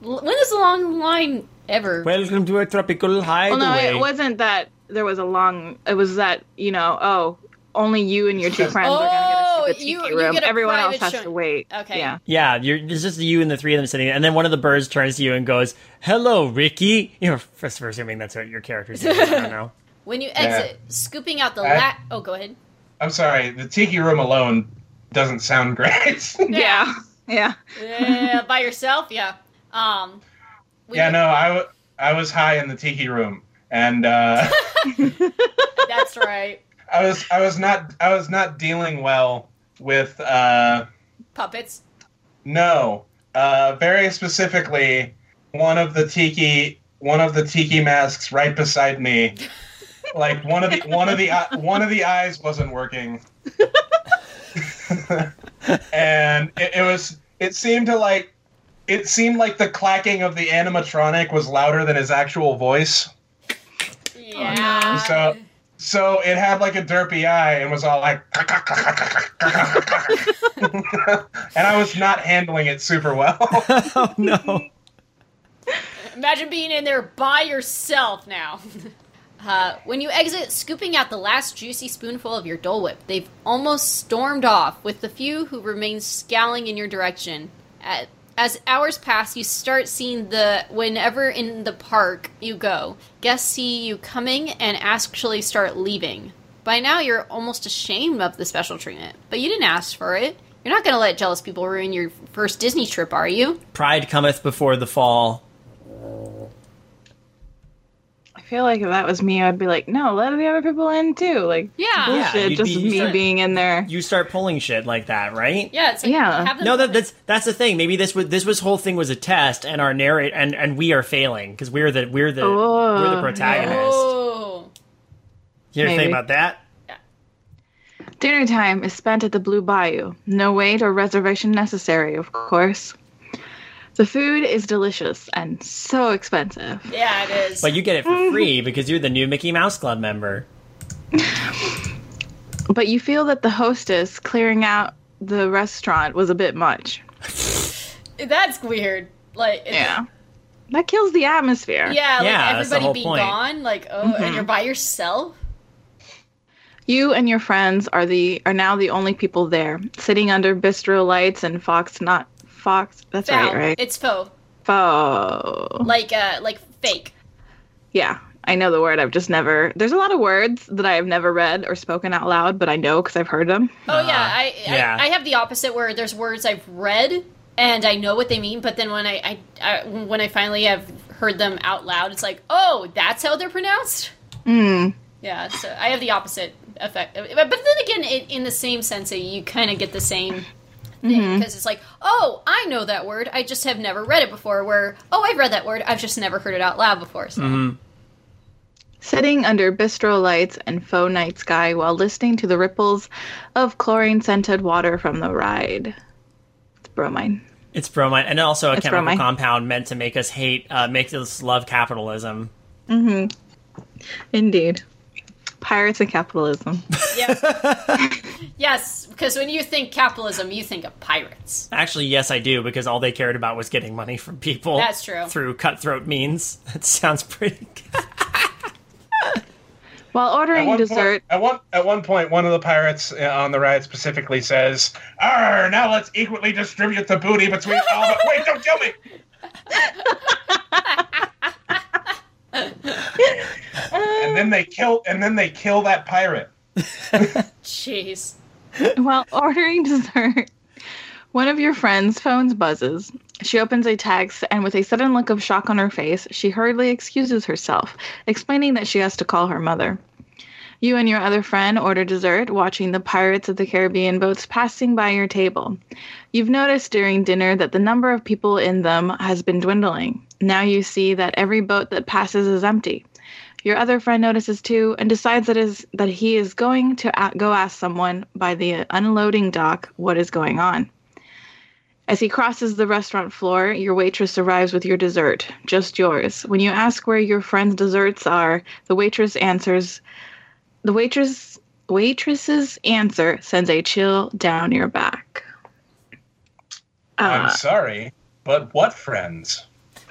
L- When is the long line ever? Welcome to a tropical hideaway. Well, hideaway. no, it wasn't that there was a long. It was that you know, oh, only you and your two friends are Oh, going to get to the oh, tiki you room. get a Everyone else has showing. to wait. Okay. Yeah. Yeah, you're, it's just you and the three of them sitting, and then one of the birds turns to you and goes, "Hello, Ricky." You're first assuming that's what your character's name. I don't know. When you exit, scooping out the I- lat. Oh, go ahead. I'm sorry, the Tiki Room alone doesn't sound great. Yeah. Yeah. Yeah, by yourself? Yeah. Um. yeah, you- no, I, w- I was high in the Tiki Room, and uh, That's right. I was I was not I was not dealing well with uh, Puppets. no, uh, very specifically one of the tiki one of the tiki masks right beside me. Like one of the one of the one of the eyes wasn't working, and it, it was it seemed to like it seemed like the clacking of the animatronic was louder than his actual voice. Yeah. So so it had like a derpy eye and was all like and I was not handling it super well. oh no. Imagine being in there by yourself now. Uh, when you exit, scooping out the last juicy spoonful of your Dole Whip, they've almost stormed off, with the few who remain scowling in your direction. As hours pass, you start seeing the whenever in the park you go, guests see you coming and actually start leaving. By now, you're almost ashamed of the special treatment, but you didn't ask for it. You're not going to let jealous people ruin your first Disney trip, are you? Pride cometh before the fall. I feel like if that was me, I'd be like, no, let the other people in too. Like, Yeah. Yeah, bullshit, you'd just be- me start- being in there. You start pulling shit like that, right? Yeah, it's like, Yeah. Have No, that, that's that's the thing. Maybe this was this was whole thing was a test, and our narrate and and we are failing because we're the we're the we're the Oh, protagonist. Oh. You ever think Maybe. about that? Dinner time is spent at the Blue Bayou. No wait or reservation necessary, of course. The food is delicious and so expensive. Yeah, it is. But you get it for mm. free because you're the new Mickey Mouse Club member. But you feel that the hostess clearing out the restaurant was a bit much. That's weird. Like, it- Yeah. That kills the atmosphere. yeah, like Yeah, everybody whole being point. gone. Like, oh, and mm-hmm. you're by yourself. You and your friends are the are now the only people there, sitting under bistro lights and fox not fox. That's Foul. right, right? It's faux. Faux. Like, uh, like fake. Yeah, I know the word. I've just never. There's a lot of words that I have never read or spoken out loud, but I know because I've heard them. Oh yeah, I, yeah. I I have the opposite where there's words I've read and I know what they mean, but then when I, I, I when I finally have heard them out loud, it's like, oh, that's how they're pronounced. Mm. Yeah, so I have the opposite effect. But but then again, it, in the same sense, you kind of get the same thing mm-hmm. because it's like, oh, I know that word, I just have never read it before. Where oh, I've read that word, I've just never heard it out loud before. So mm-hmm. Sitting under bistro lights and faux night sky while listening to the ripples of chlorine scented water from the ride. It's bromine. It's bromine, and also a It's chemical bromine. compound meant to make us hate, uh, make us love capitalism. Mm-hmm. Indeed. Pirates and capitalism. yeah, yes, because when you think capitalism, you think of pirates. Actually, yes, I do, because all they cared about was getting money from people. That's true. Through cutthroat means. That sounds pretty good. While ordering one, dessert, point, at, one, at one point, one of the pirates uh, on the ride specifically says, Arr, now let's equally distribute the booty between all of the. Wait, don't kill me! and then they kill, and then they kill that pirate. Jeez. While ordering dessert, one of your friend's phones buzzes. She opens a text, and with a sudden look of shock on her face, she hurriedly excuses herself, explaining that she has to call her mother. You and your other friend order dessert, watching the Pirates of the Caribbean boats passing by your table. You've noticed during dinner that the number of people in them has been dwindling. Now you see that every boat that passes is empty. Your other friend notices too and decides that is that he is going to a- go ask someone by the unloading dock what is going on. As he crosses the restaurant floor, your waitress arrives with your dessert, just yours. When you ask where your friend's desserts are, the waitress answers the waitress waitress's answer sends a chill down your back. I'm Uh, sorry, but what friends?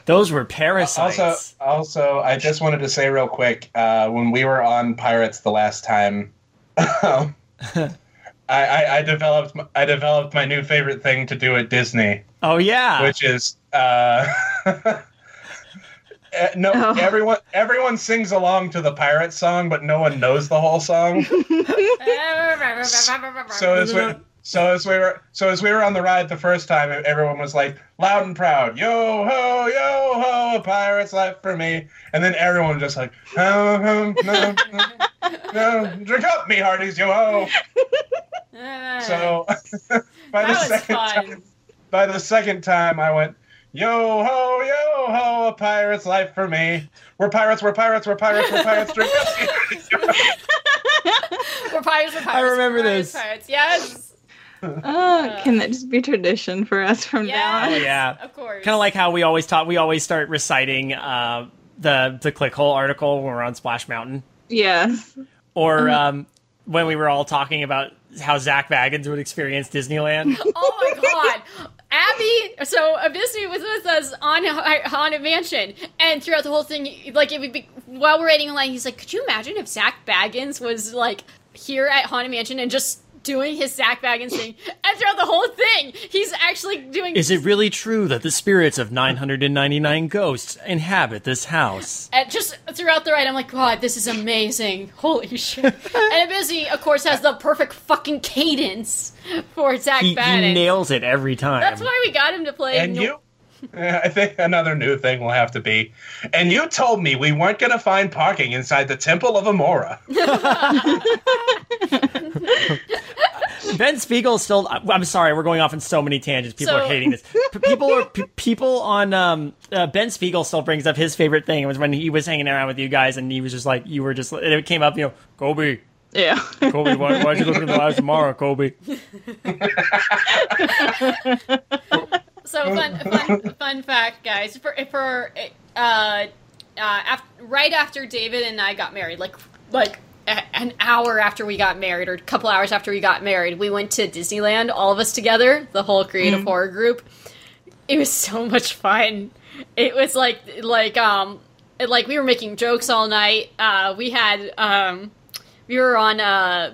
Those were parasites. Also, also, I just wanted to say real quick uh, when we were on Pirates the last time, um, I, I, I developed m- I developed my new favorite thing to do at Disney, oh, yeah. which is uh, eh, no Oh. everyone everyone sings along to the pirate song, but no one knows the whole song. So as we so as we were so as we were on the ride the first time, everyone was like loud and proud, "Yo ho, yo ho, a pirate's life for me." And then everyone just like, "Oh, oh, no, no, no, drink up, me hearties, yo ho." So by That the second fun. time, by the second time, I went, "Yo ho, yo ho, a pirate's life for me." We're pirates, we're pirates, we're pirates, we're pirates. Drink up, me hearties, yo ho." we're pirates. We're pirates. remember we're pirates, this. Pirates. Yes. Uh, can that just be tradition for us from now on? Oh, yeah. Of course. Kind of like how we always taught, we always start reciting uh, the, the Clickhole article when we're on Splash Mountain. Yes. Or um, when we were all talking about how Zak Bagans would experience Disneyland. Oh my god. Abby, so Abyssi was with us on Haunted Mansion, and throughout the whole thing, like it would be while we're waiting in line, he's like, "Could you imagine if Zak Bagans was like here at Haunted Mansion and just doing his Zak Bagans thing?" And throughout the whole thing, he's actually doing. Is it really true that the spirits of 999 ghosts inhabit this house? And just throughout the ride, I'm like, God, this is amazing. Holy shit. and Abyssi, of course, has the perfect fucking cadence for Zak He, he nails it every time. That's why we got him to play. And no- you, I think another new thing will have to be. And you told me we weren't going to find parking inside the Temple of Amora. Ben Spiegel still. I'm sorry, we're going off in so many tangents. People So- are hating this. P- people are p- people on. Um, uh, ben Spiegel still brings up his favorite thing. It was when he was hanging around with you guys, and he was just like, you were just. And it came up, you know, Kobe, Yeah. Kobe, why, why'd you look at the live tomorrow, Kobe? So fun, fun, fun fact, guys. For for uh, uh, after, right after David and I got married, like like a- an hour after we got married, or a couple hours after we got married, we went to Disneyland, all of us together, the whole creative horror group. It was so much fun. It was like like um like we were making jokes all night. Uh, we had um we were on uh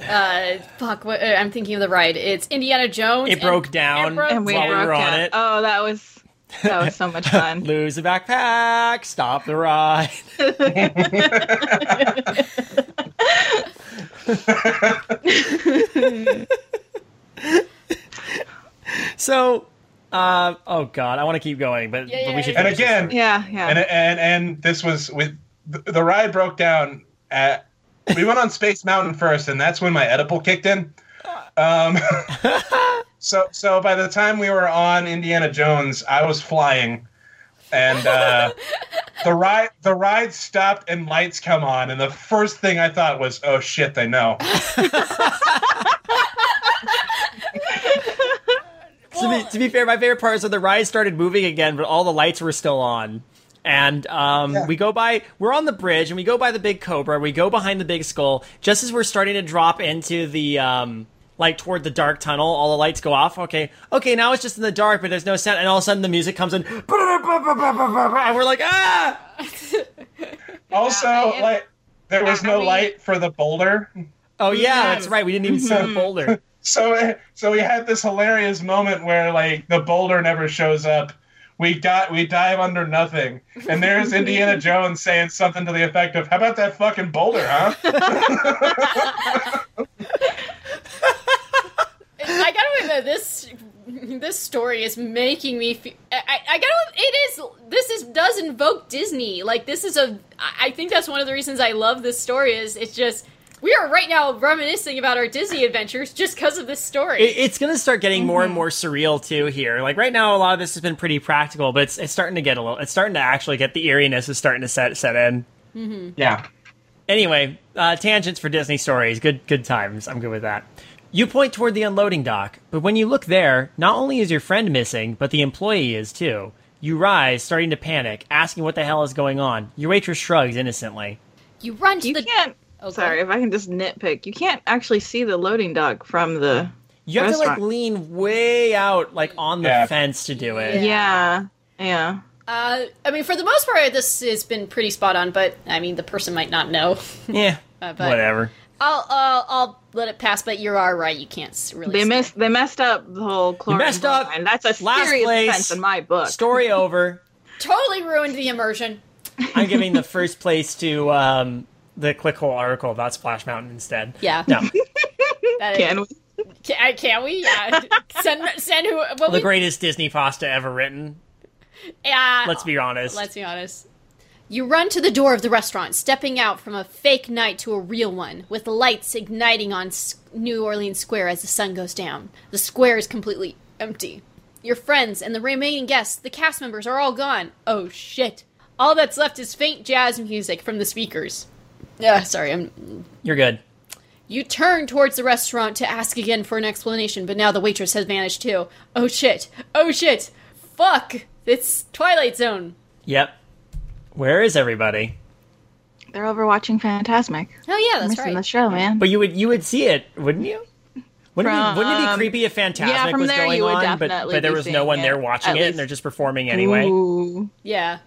uh fuck what uh, I'm thinking of the ride. It's Indiana Jones. It and- broke down. it broke And we While we broke were on it. Oh, that was that was so much fun. Lose the backpack, stop the ride. so, uh, oh god, I want to keep going, but, Yeah, but yeah, we should. And finish this again, yeah, yeah. and and and this was with the, the ride broke down at we went on Space Mountain first, and that's when my edible kicked in. Um, so so by the time we were on Indiana Jones, I was flying, and uh, the ride the ride stopped and lights come on, and the first thing I thought was, "Oh shit, they know." to, be, to be fair, my favorite part is when the ride started moving again, but all the lights were still on. And um, Yeah. we go by, we're on the bridge, and we go by the big cobra. We go behind the big skull. Just as we're starting to drop into the, um, like toward the dark tunnel, all the lights go off. Okay, okay, now it's just in the dark, but there's no sound. And all of a sudden, the music comes in, and we're like, ah! Also, Yeah, like there was no light for the boulder. Oh yeah, Yes. that's right. We didn't even see the boulder. So so we had this hilarious moment where like the boulder never shows up. We got we dive under nothing, and there's Indiana Jones saying something to the effect of, "How about that fucking boulder, huh?" I gotta admit this this story is making me feel. I, I I gotta. It is. This is does invoke Disney. Like this is a. I think that's one of the reasons I love this story. Is it's just we are right now reminiscing about our Disney adventures just because of this story. It, it's going to start getting more and more surreal too here. Like right now, a lot of this has been pretty practical, but it's, it's starting to get a little. It's starting to actually get the eeriness is starting to set set in. yeah. Anyway, uh, tangents for Disney stories. Good good times. I'm good with that. You point toward the unloading dock, but when you look there, not only is your friend missing, but the employee is too. You rise, starting to panic, asking what the hell is going on. Your waitress shrugs innocently. you run to you the. can't. Oh, sorry, if I can just nitpick, you can't actually see the loading dock from the. You have to like lean way out, like on the Yeah. fence to do it. Yeah, yeah. Uh, I mean, for the most part, this has been pretty spot on. But I mean, the person might not know. Yeah, Uh, but- whatever. I'll uh, I'll let it pass. But you are right. You can't really. They see. missed. They messed up the whole chlorine. messed up. line. That's a Last serious place. offense in my book. Story over. Totally ruined the immersion. I'm giving the first place to um, the clickhole article about Splash Mountain instead. Yeah. No, That is- Can we? Can, can we? Yeah. send send who? What the we, greatest Disney pasta ever written. yeah. Let's be honest. Let's be honest. You run to the door of the restaurant, stepping out from a fake night to a real one, with lights igniting on New Orleans Square as the sun goes down. The square is completely empty. Your friends and the remaining guests, the cast members, are all gone. Oh shit. All that's left is faint jazz music from the speakers. Yeah, sorry, I'm You're good. You turn towards the restaurant to ask again for an explanation, but now the waitress has vanished too. Oh shit! Oh shit! Fuck! It's Twilight Zone. Yep. Where is everybody? They're over watching Fantasmic. Oh yeah, that's right. Missing the show, man. But you would you would see it, wouldn't you? Wouldn't, it, From, be, wouldn't it be creepy if Fantasmic yeah, from was there going you would on, but, definitely but there was no one it, there watching at it, and they're just performing anyway? Ooh. Yeah.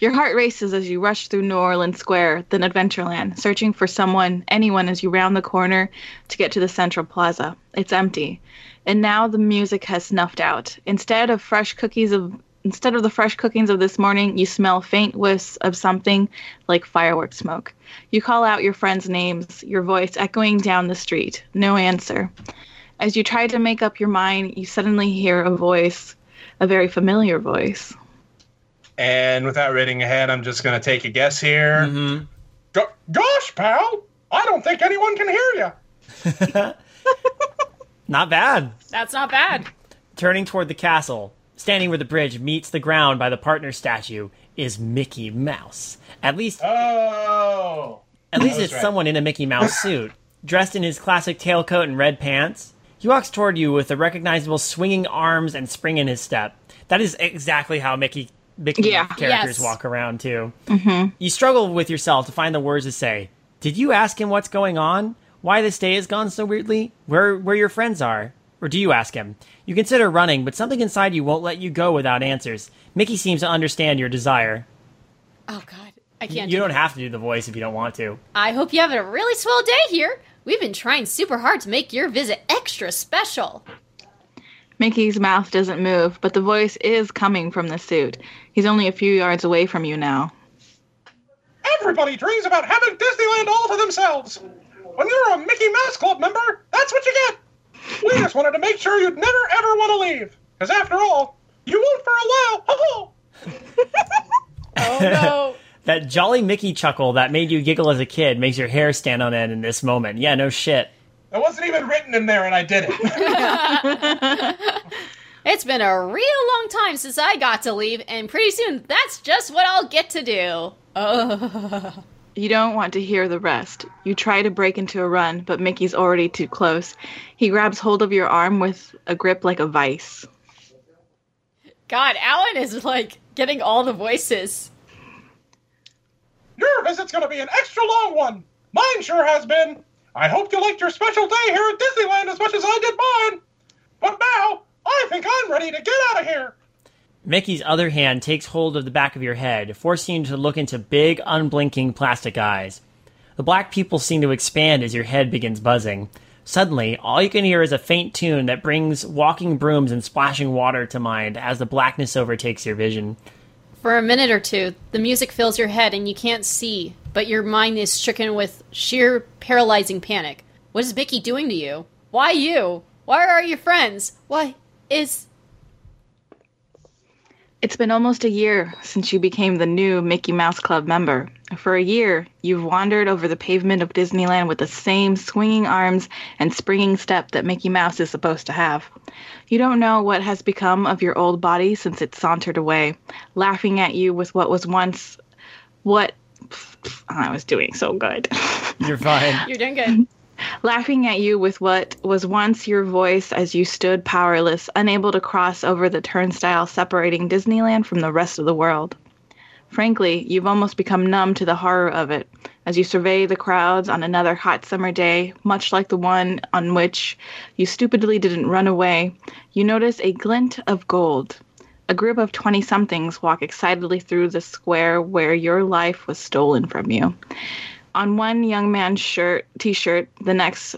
Your heart races as you rush through New Orleans Square, then Adventureland, searching for someone, anyone, as you round the corner to get to the Central Plaza. It's empty, and now the music has snuffed out. Instead of fresh cookies of instead of the fresh cookings of this morning, you smell faint whiffs of something like fireworks smoke. You call out your friends' names, your voice echoing down the street. No answer. As you try to make up your mind, you suddenly hear a voice, a very familiar voice. And without reading ahead, I'm just gonna take a guess here. hmm Go- gosh, pal, I don't think anyone can hear you. Not bad. That's not bad. Turning toward the castle, standing where the bridge meets the ground by the partner statue, is Mickey Mouse. At least, Oh, At least it's right. someone in a Mickey Mouse suit, dressed in his classic tailcoat and red pants. He walks toward you with the recognizable swinging arms and spring in his step. That is exactly how Mickey Mickey Yeah. characters Yes. walk around too. Mm-hmm. You struggle with yourself to find the words to say. Did you ask him what's going on? Why this day has gone so weirdly? Where where your friends are? Or do you ask him? You consider running, but something inside you won't let you go without answers. Mickey seems to understand your desire. Oh God, I can't. You do don't this. have to do the voice if you don't want to. I hope you have a really swell day here. We've been trying super hard to make your visit extra special. Mickey's mouth doesn't move, but the voice is coming from the suit. He's only a few yards away from you now. Everybody dreams about having Disneyland all to themselves. When you're a Mickey Mouse Club member, that's what you get. We just wanted to make sure you'd never ever want to leave. Because after all, you won't for a while. Ho ho! Oh no. That jolly Mickey chuckle that made you giggle as a kid makes your hair stand on end in this moment. Yeah, no shit. That wasn't even written in there, and I did it. It's been a real long time since I got to leave, and pretty soon that's just what I'll get to do. Oh. You don't want to hear the rest. You try to break into a run, but Mickey's already too close. He grabs hold of your arm with a grip like a vice. God, Alan is like getting all the voices. Your visit's going to be an extra long one. Mine sure has been. I hope you liked your special day here at Disneyland as much as I did mine. But now, I think I'm ready to get out of here. Mickey's other hand takes hold of the back of your head, forcing you to look into big, unblinking plastic eyes. The black pupils seem to expand as your head begins buzzing. Suddenly, all you can hear is a faint tune that brings walking brooms and splashing water to mind as the blackness overtakes your vision. For a minute or two, the music fills your head and you can't see, but your mind is stricken with sheer paralyzing panic. What is Mickey doing to you? Why you? Why are your friends? Why is. It's been almost a year since you became the new Mickey Mouse Club member. For a year, you've wandered over the pavement of Disneyland with the same swinging arms and springing step that Mickey Mouse is supposed to have. You don't know what has become of your old body since it sauntered away, laughing at you with what was once what I was doing so good. You're fine. You're doing good. Laughing at you with what was once your voice as you stood powerless, unable to cross over the turnstile separating Disneyland from the rest of the world. Frankly, you've almost become numb to the horror of it as you survey the crowds on another hot summer day, much like the one on which you stupidly didn't run away. You notice a glint of gold. A group of 20 somethings walk excitedly through the square where your life was stolen from you on one young man's shirt t-shirt the next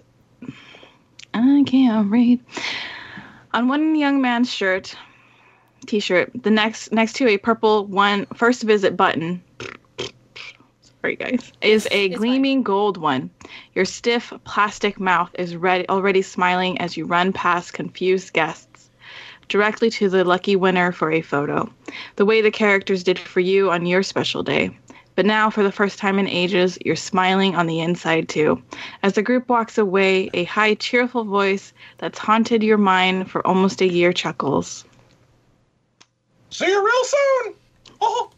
i can't read. On one young man's shirt t-shirt the next next to a purple one first visit button. Sorry guys. Is a It's gleaming gold one. Your stiff plastic mouth is ready, already smiling as you run past confused guests directly to the lucky winner for a photo. The way the characters did for you on your special day but now, for the first time in ages, you're smiling on the inside too. As the group walks away, a high, cheerful voice that's haunted your mind for almost a year chuckles. See you real soon. Oh,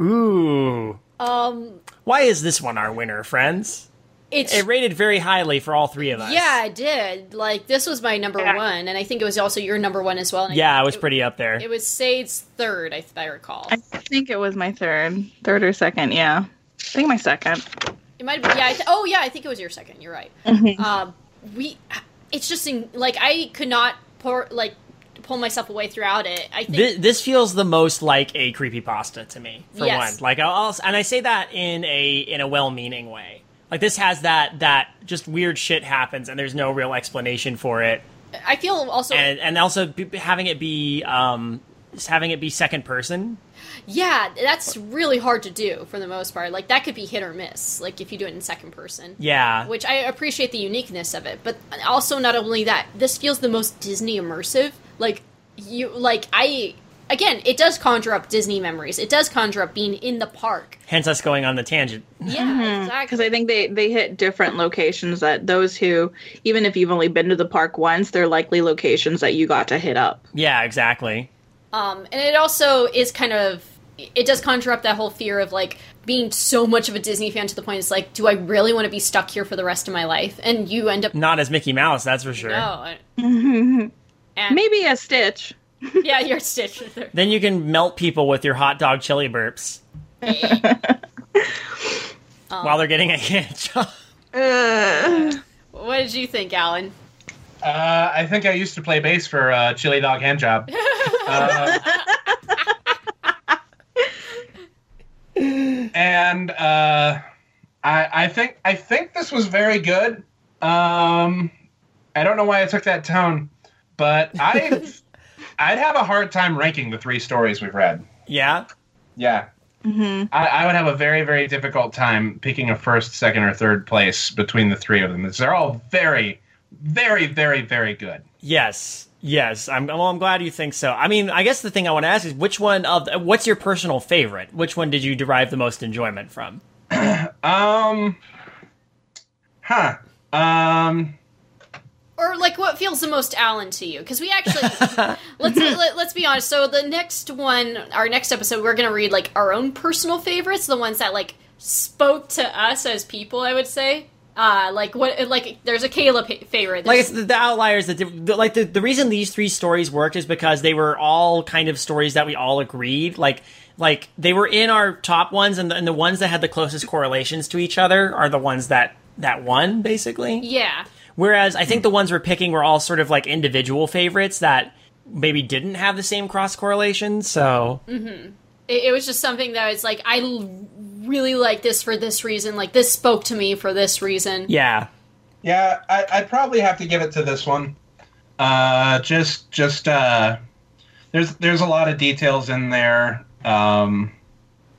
Ooh. Um, Why is this one our winner, friends? It's. It rated very highly for all three of us. yeah, I did. Like, this was my number Yeah. one, and I think it was also your number one as well. and I- Yeah, it was it- pretty up there. It was Sade's third, I, I recall. I think it was my third, third or second. Yeah, I think my second. It might have been, yeah. I th- oh, yeah, I think it was your second. You're right. Mm-hmm. Um, we, it's just in, like I could not pour like pull myself away throughout it. I think This, this feels the most like a creepy pasta to me, for Yes. one. Like, I'll, I'll- and I say that in a in a well-meaning way. Like, this has that that just weird shit happens, and there's no real explanation for it, I feel also and and also having it be um just having it be second person. yeah, that's really hard to do for the most part. Like that could be hit or miss. Like if you do it in second person. Yeah, Which I appreciate the uniqueness of it, but also not only that, this feels the most Disney immersive. Like you, like I, again, it does conjure up Disney memories. It does conjure up being in the park. hence us going on the tangent. Yeah, Because exactly. I think they, they hit different locations that those who, even if you've only been to the park once, they're likely locations that you got to hit up. Yeah, exactly. Um, and it also is kind of it does conjure up that whole fear of like being so much of a Disney fan to the point it's like, do I really want to be stuck here for the rest of my life? And you end up Not as Mickey Mouse, that's for sure. no. And Maybe a Stitch. yeah, you're Stitch. Then you can melt people with your hot dog chili burps while they're getting a hand job. Uh, what did you think, Alan? Uh, I think I used to play bass for uh, Chili Dog Hand Job. Uh, and uh, I, I think I think this was very good. Um, I don't know why I took that tone, but I I'd have a hard time ranking the three stories we've read. Yeah. Yeah. I, I would have a very, very difficult time picking a first, second, or third place between the three of them. because They're all very, very, very, very good. Yes. Yes. I'm well, I'm glad you think so. I mean, I guess the thing I want to ask is which one of the, what's your personal favorite? Which one did you derive the most enjoyment from? Um, huh. Um, or like what feels the most Alan to you? Because we actually let's let, let's be honest. So the next one, our next episode, we're gonna read like our own personal favorites, the ones that like spoke to us as people. I would say, uh, like what like there's a pa- favorite. Like it's the, the outliers that the, like the, the reason these three stories worked is because they were all kind of stories that we all agreed like like they were in our top ones and the, and the ones that had the closest correlations to each other are the ones that that won basically. yeah, Whereas I think the ones we're picking were all sort of like individual favorites that maybe didn't have the same cross correlation. So it, it was just something that was like I l- really like this for this reason. Like this spoke to me for this reason. yeah, yeah, I, I'd probably have to give it to this one. Uh, just, just, uh, there's, there's a lot of details in there, um,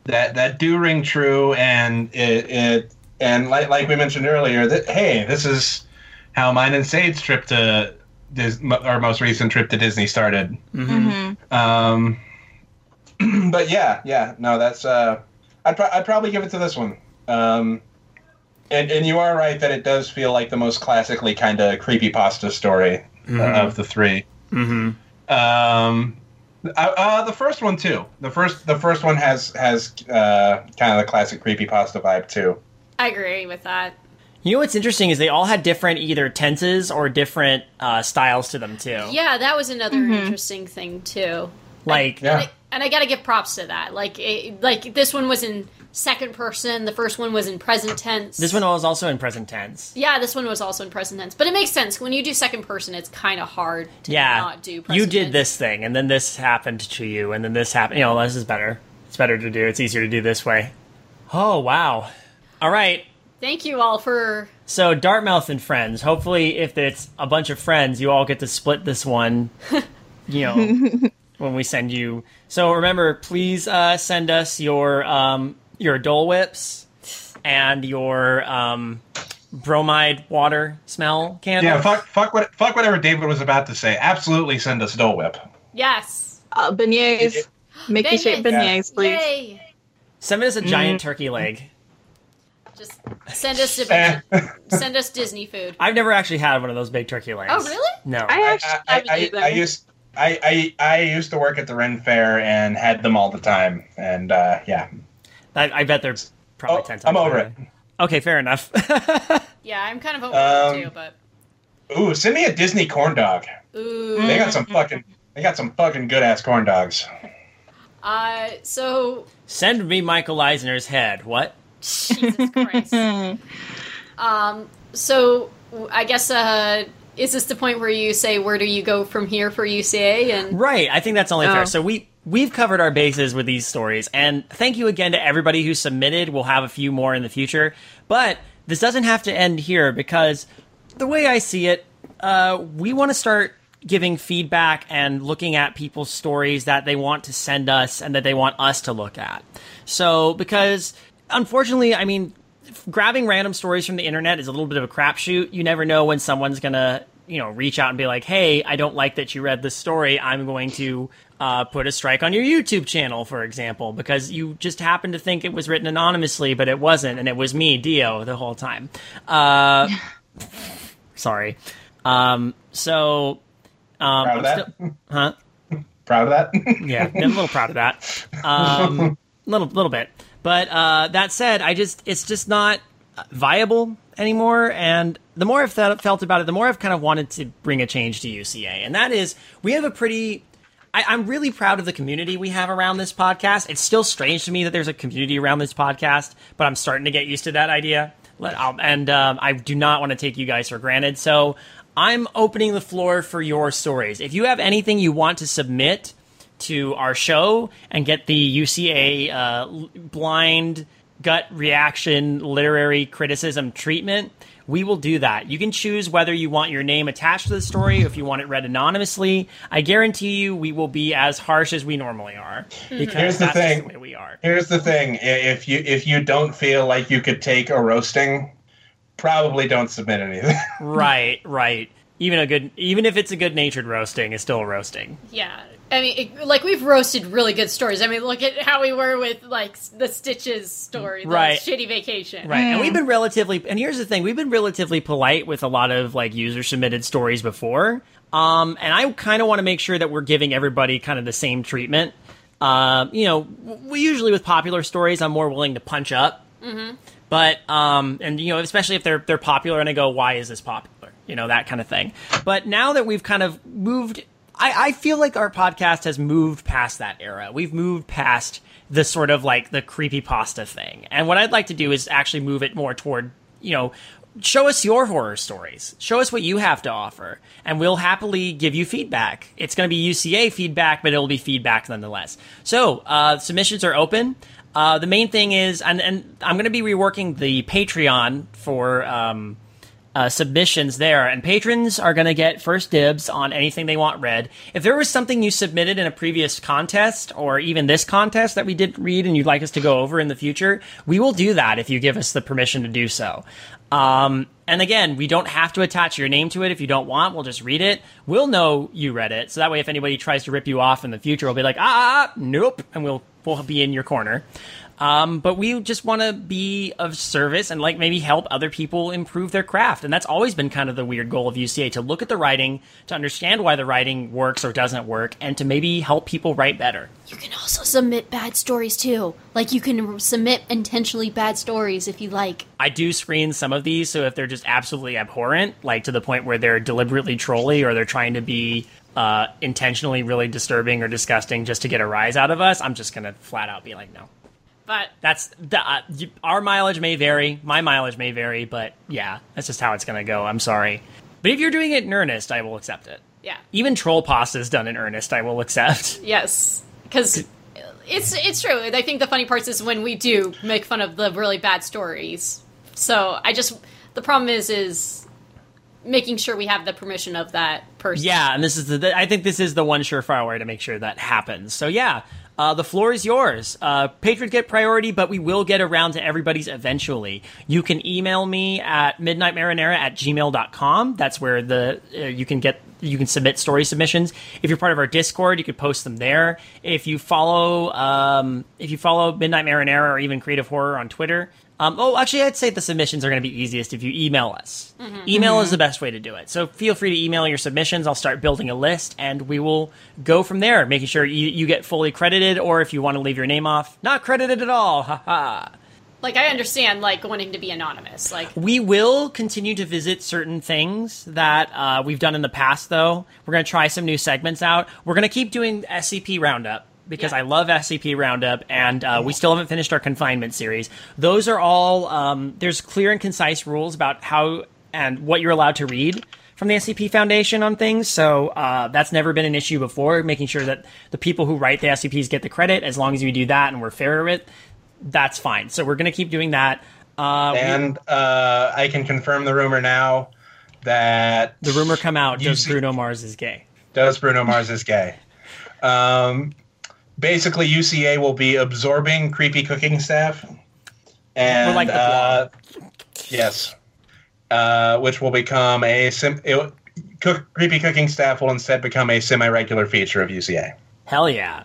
that, that do ring true. And it, it, and like, like we mentioned earlier, that, hey, this is how mine and Sade's trip to, Dis- our most recent trip to Disney started. Um, but yeah, yeah, no, that's uh, I'd, pro- I'd probably give it to this one. Um, and and you are right that it does feel like the most classically kind of creepy pasta story uh, of the 3 mm-hmm. Um, uh, uh, the first one too. The first the first one has has uh, kind of the classic creepy pasta vibe too. I agree with that. You know what's interesting is they all had different either tenses or different uh, styles to them too. Yeah, that was another interesting thing too. Like Yeah. And I, and I got to give props to that. Like, it, like this one was in second person. The first one was in present tense. this one was also in present tense. yeah, this one was also in present tense. But it makes sense when you do second person. It's kind of hard to Yeah, not do. Present you did tense. this thing, and then this happened to you, and then this happened. You know, this is better. It's better to do. It's easier to do this way. Oh wow! All right. Thank you all for. So Dartmouth and friends. Hopefully, if it's a bunch of friends, you all get to split this one. You know, when we send you. So remember, please uh, send us your um, your Dole Whips and your um, bromide water smell candle. Yeah, fuck fuck what fuck whatever David was about to say. Absolutely send us Dole Whip. Yes. uh, beignets. Mickey shaped Beignets. beignets, please. Yay. Send us a giant turkey leg. Just send us send us Disney food. I've never actually had one of those big turkey legs. Oh, really? No. I actually I, I, I. I used I, I I used to work at the Ren Fair and had them all the time, and uh, yeah, I, I bet they're probably Oh, ten times. I'm over better. Okay, fair enough. Yeah, I'm kind of over Um, it too, but Ooh, send me a Disney corn dog. ooh. They got some fucking they got some fucking good ass corn dogs. Uh, so Send me Michael Eisner's head. What? Jesus Christ. um, so I guess uh, is this the point where you say where do you go from here for UCA and Right. I think that's only fair. Oh. So we we've covered our bases with these stories, and thank you again to everybody who submitted. We'll have a few more in the future, but this doesn't have to end here because the way I see it, uh, we want to start giving feedback and looking at people's stories that they want to send us and that they want us to look at. So because unfortunately, I mean, grabbing random stories from the internet is a little bit of a crapshoot. You never know when someone's gonna, you know, reach out and be like, "Hey, I don't like that you read this story. I'm going to uh, put a strike on your YouTube channel, for example, because you just happened to think it was written anonymously, but it wasn't, and it was me, Dio, the whole time." Uh, sorry. Um, so, um, Proud of that. still- huh? Proud of that. yeah, I'm a little proud of that. Um, little little bit. But uh, that said, I just it's just not viable anymore. And the more I've th- felt about it, the more I've kind of wanted to bring a change to UCA, and that is we have a pretty. I, am really proud of the community we have around this podcast. It's still strange to me that there's a community around this podcast, but I'm starting to get used to that idea. And um, I do not want to take you guys for granted. So I'm opening the floor for your stories. If you have anything you want to submit to our show and get the UCA uh, blind gut reaction literary criticism treatment, we will do that. You can choose whether you want your name attached to the story, or if you want it read anonymously. I guarantee you, we will be as harsh as we normally are because Here's the thing. the way we are. Here's the thing: if you if you don't feel like you could take a roasting, probably don't submit anything. right, right. Even a good, even if it's a good-natured roasting, it's still a roasting. Yeah. I mean, it, like we've roasted really good stories. I mean, look at how we were with like the Stitches story, the Right. shitty vacation. Right. And we've been relatively and here's the thing, we've been relatively polite with a lot of like user submitted stories before. Um and I kind of want to make sure that we're giving everybody kind of the same treatment. Um, you know, we usually with popular stories I'm more willing to punch up. But um and you know, especially if they're they're popular and I go, "Why is this popular?" You know, that kind of thing. But now that we've kind of moved I, I feel like our podcast has moved past that era. We've moved past the sort of like the creepy pasta thing. And what I'd like to do is actually move it more toward, you know, show us your horror stories. Show us what you have to offer. And we'll happily give you feedback. It's going to be UCA feedback, but it'll be feedback nonetheless. So, uh, submissions are open. Uh, the main thing is, and, and I'm going to be reworking the Patreon for, um, uh, submissions there, and patrons are going to get first dibs on anything they want read. If there was something you submitted in a previous contest, or even this contest that we didn't read and you'd like us to go over in the future, we will do that if you give us the permission to do so. Um, and again, we don't have to attach your name to it if you don't want. We'll just read it. We'll know you read it, so that way, if anybody tries to rip you off in the future, we'll be like, ah, nope, and we'll we'll be in your corner. Um, but we just want to be of service and like maybe help other people improve their craft. And that's always been kind of the weird goal of UCA to look at the writing, to understand why the writing works or doesn't work, and to maybe help people write better. You can also submit bad stories too. Like you can submit intentionally bad stories if you like. I do screen some of these, so if they're just absolutely abhorrent, like to the point where they're deliberately trolly or they're trying to be uh, intentionally really disturbing or disgusting just to get a rise out of us, I'm just gonna flat out be like, no. But That's the, uh, you- our mileage may vary, my mileage may vary, but yeah, that's just how it's gonna go. I'm sorry, but if you're doing it in earnest, I will accept it. yeah, Even troll pasta is done in earnest. I will accept. yes, because it's it's true. I think the funny part is when we do make fun of the really bad stories. So I just the problem is is making sure we have the permission of that person. Yeah, and this is the. I think this is the one surefire way to make sure that happens. So yeah, uh, the floor is yours. Uh, patrons get priority, but we will get around to everybody's eventually. You can email me at midnightmarinara at gmail.com. That's where the uh, you can get you can submit story submissions. If you're part of our Discord, you could post them there. If you follow um, if you follow Midnight Marinara or even Creative Horror on Twitter. Um, oh, actually, I'd say the submissions are going to be easiest if you email us. Email is the best way to do it. So feel free to email your submissions. I'll start building a list, and we will go from there, making sure you, you get fully credited, or if you want to leave your name off, not credited at all. Ha ha. Like I understand like wanting to be anonymous. Like We will continue to visit certain things that uh, we've done in the past, though. We're going to try some new segments out. We're going to keep doing SCP Roundup because Yeah. I love SCP Roundup, and uh, we still haven't finished our confinement series. Those are all, um, there's clear and concise rules about how and what you're allowed to read from the SCP Foundation on things. So uh, that's never been an issue before, making sure that the people who write the SCPs get the credit. As long as we do that and we're fair with it, that's fine. So we're going to keep doing that. Uh, we- and uh, I can confirm the rumor now that the rumor come out does see- Bruno Mars is gay. does Bruno Mars is gay. Um, basically, UCA will be absorbing creepy cooking staff, and like the uh, yes, uh, which will become a sim- it, cook, creepy cooking staff will instead become a semi-regular feature of UCA. Hell yeah.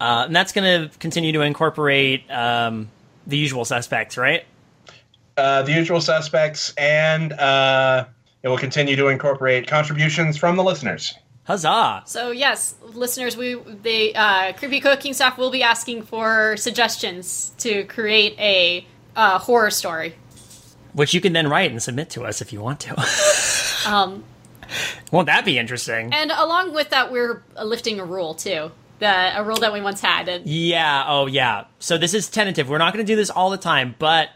Uh, and that's going to continue to incorporate um, the usual suspects, right? Uh, the usual suspects, and uh, it will continue to incorporate contributions from the listeners. Huzzah! So yes, listeners, we the uh, creepy cooking staff will be asking for suggestions to create a uh, horror story. Which you can then write and submit to us if you want to. Um, Won't that be interesting? and along with that, we're lifting a rule too, the a rule that we once had. And Yeah, oh yeah. So this is tentative. We're not going to do this all the time, but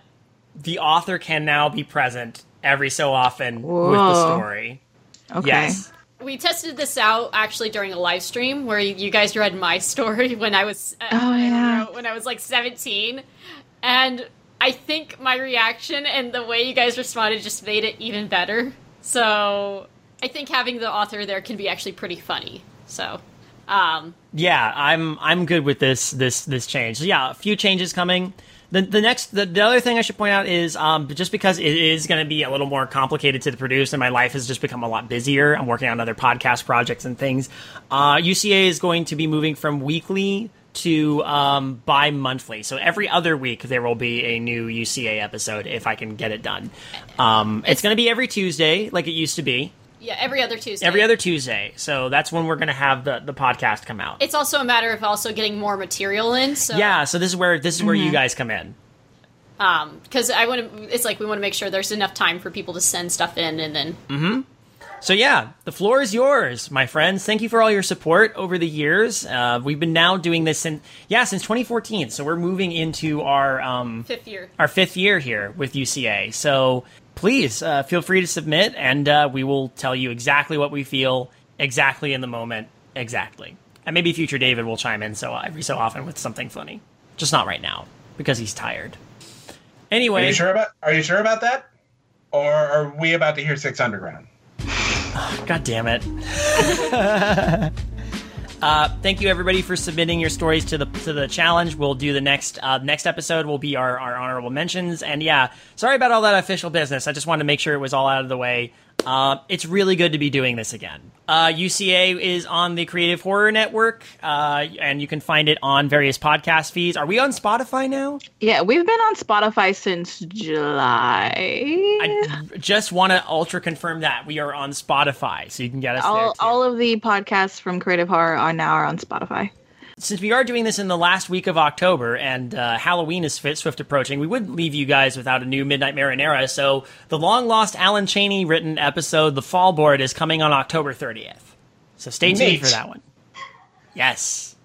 the author can now be present every so often with the story. Okay. Yes. We tested this out actually during a live stream where you, you guys read my story when I was uh, Oh, I don't yeah. know, when I was like 17, and I think my reaction and the way you guys responded just made it even better. So I think having the author there can be actually pretty funny. So. Um, Yeah, I'm I'm good with this this this change. So yeah, a few changes coming. The, the next the, the other thing I should point out is um, just because it is going to be a little more complicated to produce and my life has just become a lot busier. I'm working on other podcast projects and things. Uh, UCA is going to be moving from weekly to um, bi-monthly. So every other week there will be a new UCA episode if I can get it done. Um, it's going to be every Tuesday like it used to be. Yeah, every other Tuesday. Every other Tuesday. So that's when we're going to have the, the podcast come out. It's also a matter of also getting more material in. So Yeah, so this is where this is where you guys come in. um because i want to it's like we want to make sure there's enough time for people to send stuff in and then Hmm. So yeah, the floor is yours, my friends. Thank you for all your support over the years. Uh, we've been now doing this since yeah since 2014. So we're moving into our um, fifth year our fifth year here with UCA. So please uh, feel free to submit, and uh, we will tell you exactly what we feel exactly in the moment, exactly. And maybe future David will chime in so every so often with something funny, just not right now because he's tired. Anyway, Are you sure about? Are you sure about that? Or are we about to hear Six Underground? God damn it. uh, thank you everybody for submitting your stories to the to the challenge. We'll do the next uh, next episode will be our, our honorable mentions. And yeah, sorry about all that official business. I just wanted to make sure it was all out of the way. Uh, it's really good to be doing this again. Uh, UCA is on the Creative Horror Network, uh, and you can find it on various podcast feeds. Are we on Spotify now? Yeah, we've been on Spotify since July. I just want to ultra confirm that we are on Spotify, so you can get us all, all of the podcasts from Creative Horror are now are on Spotify. Since we are doing this in the last week of October and uh, Halloween is fit, swift approaching, we wouldn't leave you guys without a new Midnight Marinara. So the long lost Alan Cheney written episode, The Fall Board, is coming on October 30th. So stay tuned for that one. Yes,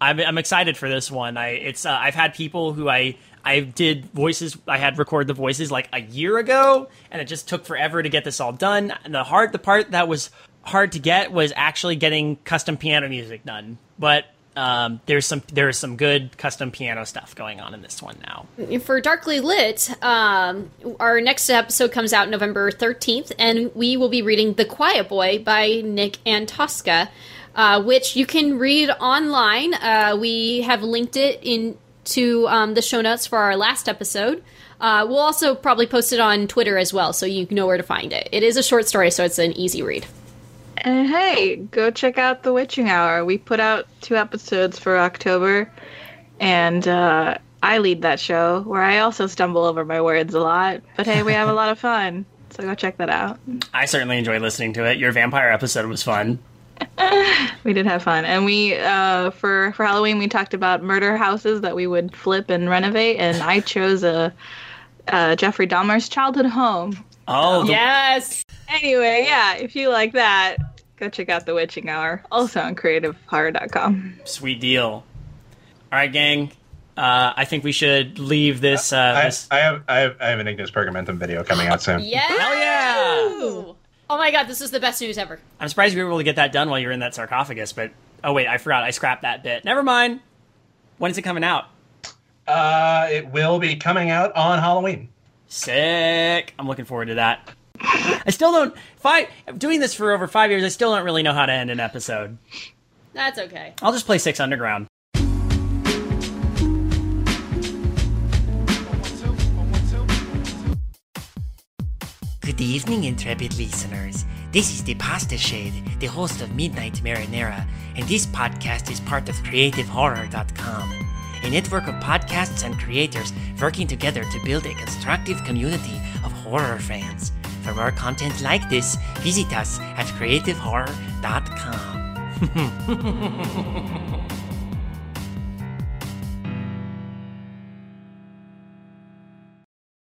I'm, I'm excited for this one. I it's uh, I've had people who I I did voices. I had record the voices like a year ago, and it just took forever to get this all done. And the hard the part that was hard to get was actually getting custom piano music done. But um, there's some there's some good custom piano stuff going on in this one now. for Darkly Lit, um, our next episode comes out November 13th, and we will be reading The Quiet Boy by Nick Antosca, uh, which you can read online. Uh, we have linked it into um, the show notes for our last episode. Uh, we'll also probably post it on Twitter as well, so you know where to find it. It is a short story, so it's an easy read. And hey, go check out The Witching Hour. We put out two episodes for October, and uh, I lead that show where I also stumble over my words a lot. But hey, we have a lot of fun. So go check that out. I certainly enjoyed listening to it. Your vampire episode was fun. We did have fun, and we uh, for for Halloween we talked about murder houses that we would flip and renovate, and I chose a, uh Jeffrey Dahmer's childhood home. Oh, the- Yes! Anyway, yeah, if you like that, go check out The Witching Hour, also on CreativeHorror.com. sweet deal. All right, gang. Uh, I think we should leave this. Uh, I, this I have I have I have an Ignis Pergamentum video coming out soon. Yeah! Hell yeah! Oh my god, this is the best news ever. I'm surprised we were able to get that done while you were in that sarcophagus, but oh wait, I forgot. I scrapped that bit. Never mind. When is it coming out? Uh, it will be coming out on Halloween. Sick. I'm looking forward to that. I still don't. Five doing this for over five years. I still don't really know how to end an episode. That's okay. I'll just play Six Underground. Good evening, intrepid listeners. This is the Pasta Shade, the host of Midnight Marinara, and this podcast is part of CreativeHorror.com, a network of podcasts and creators working together to build a constructive community of horror fans. For more content like this, visit us at creativehorror.com.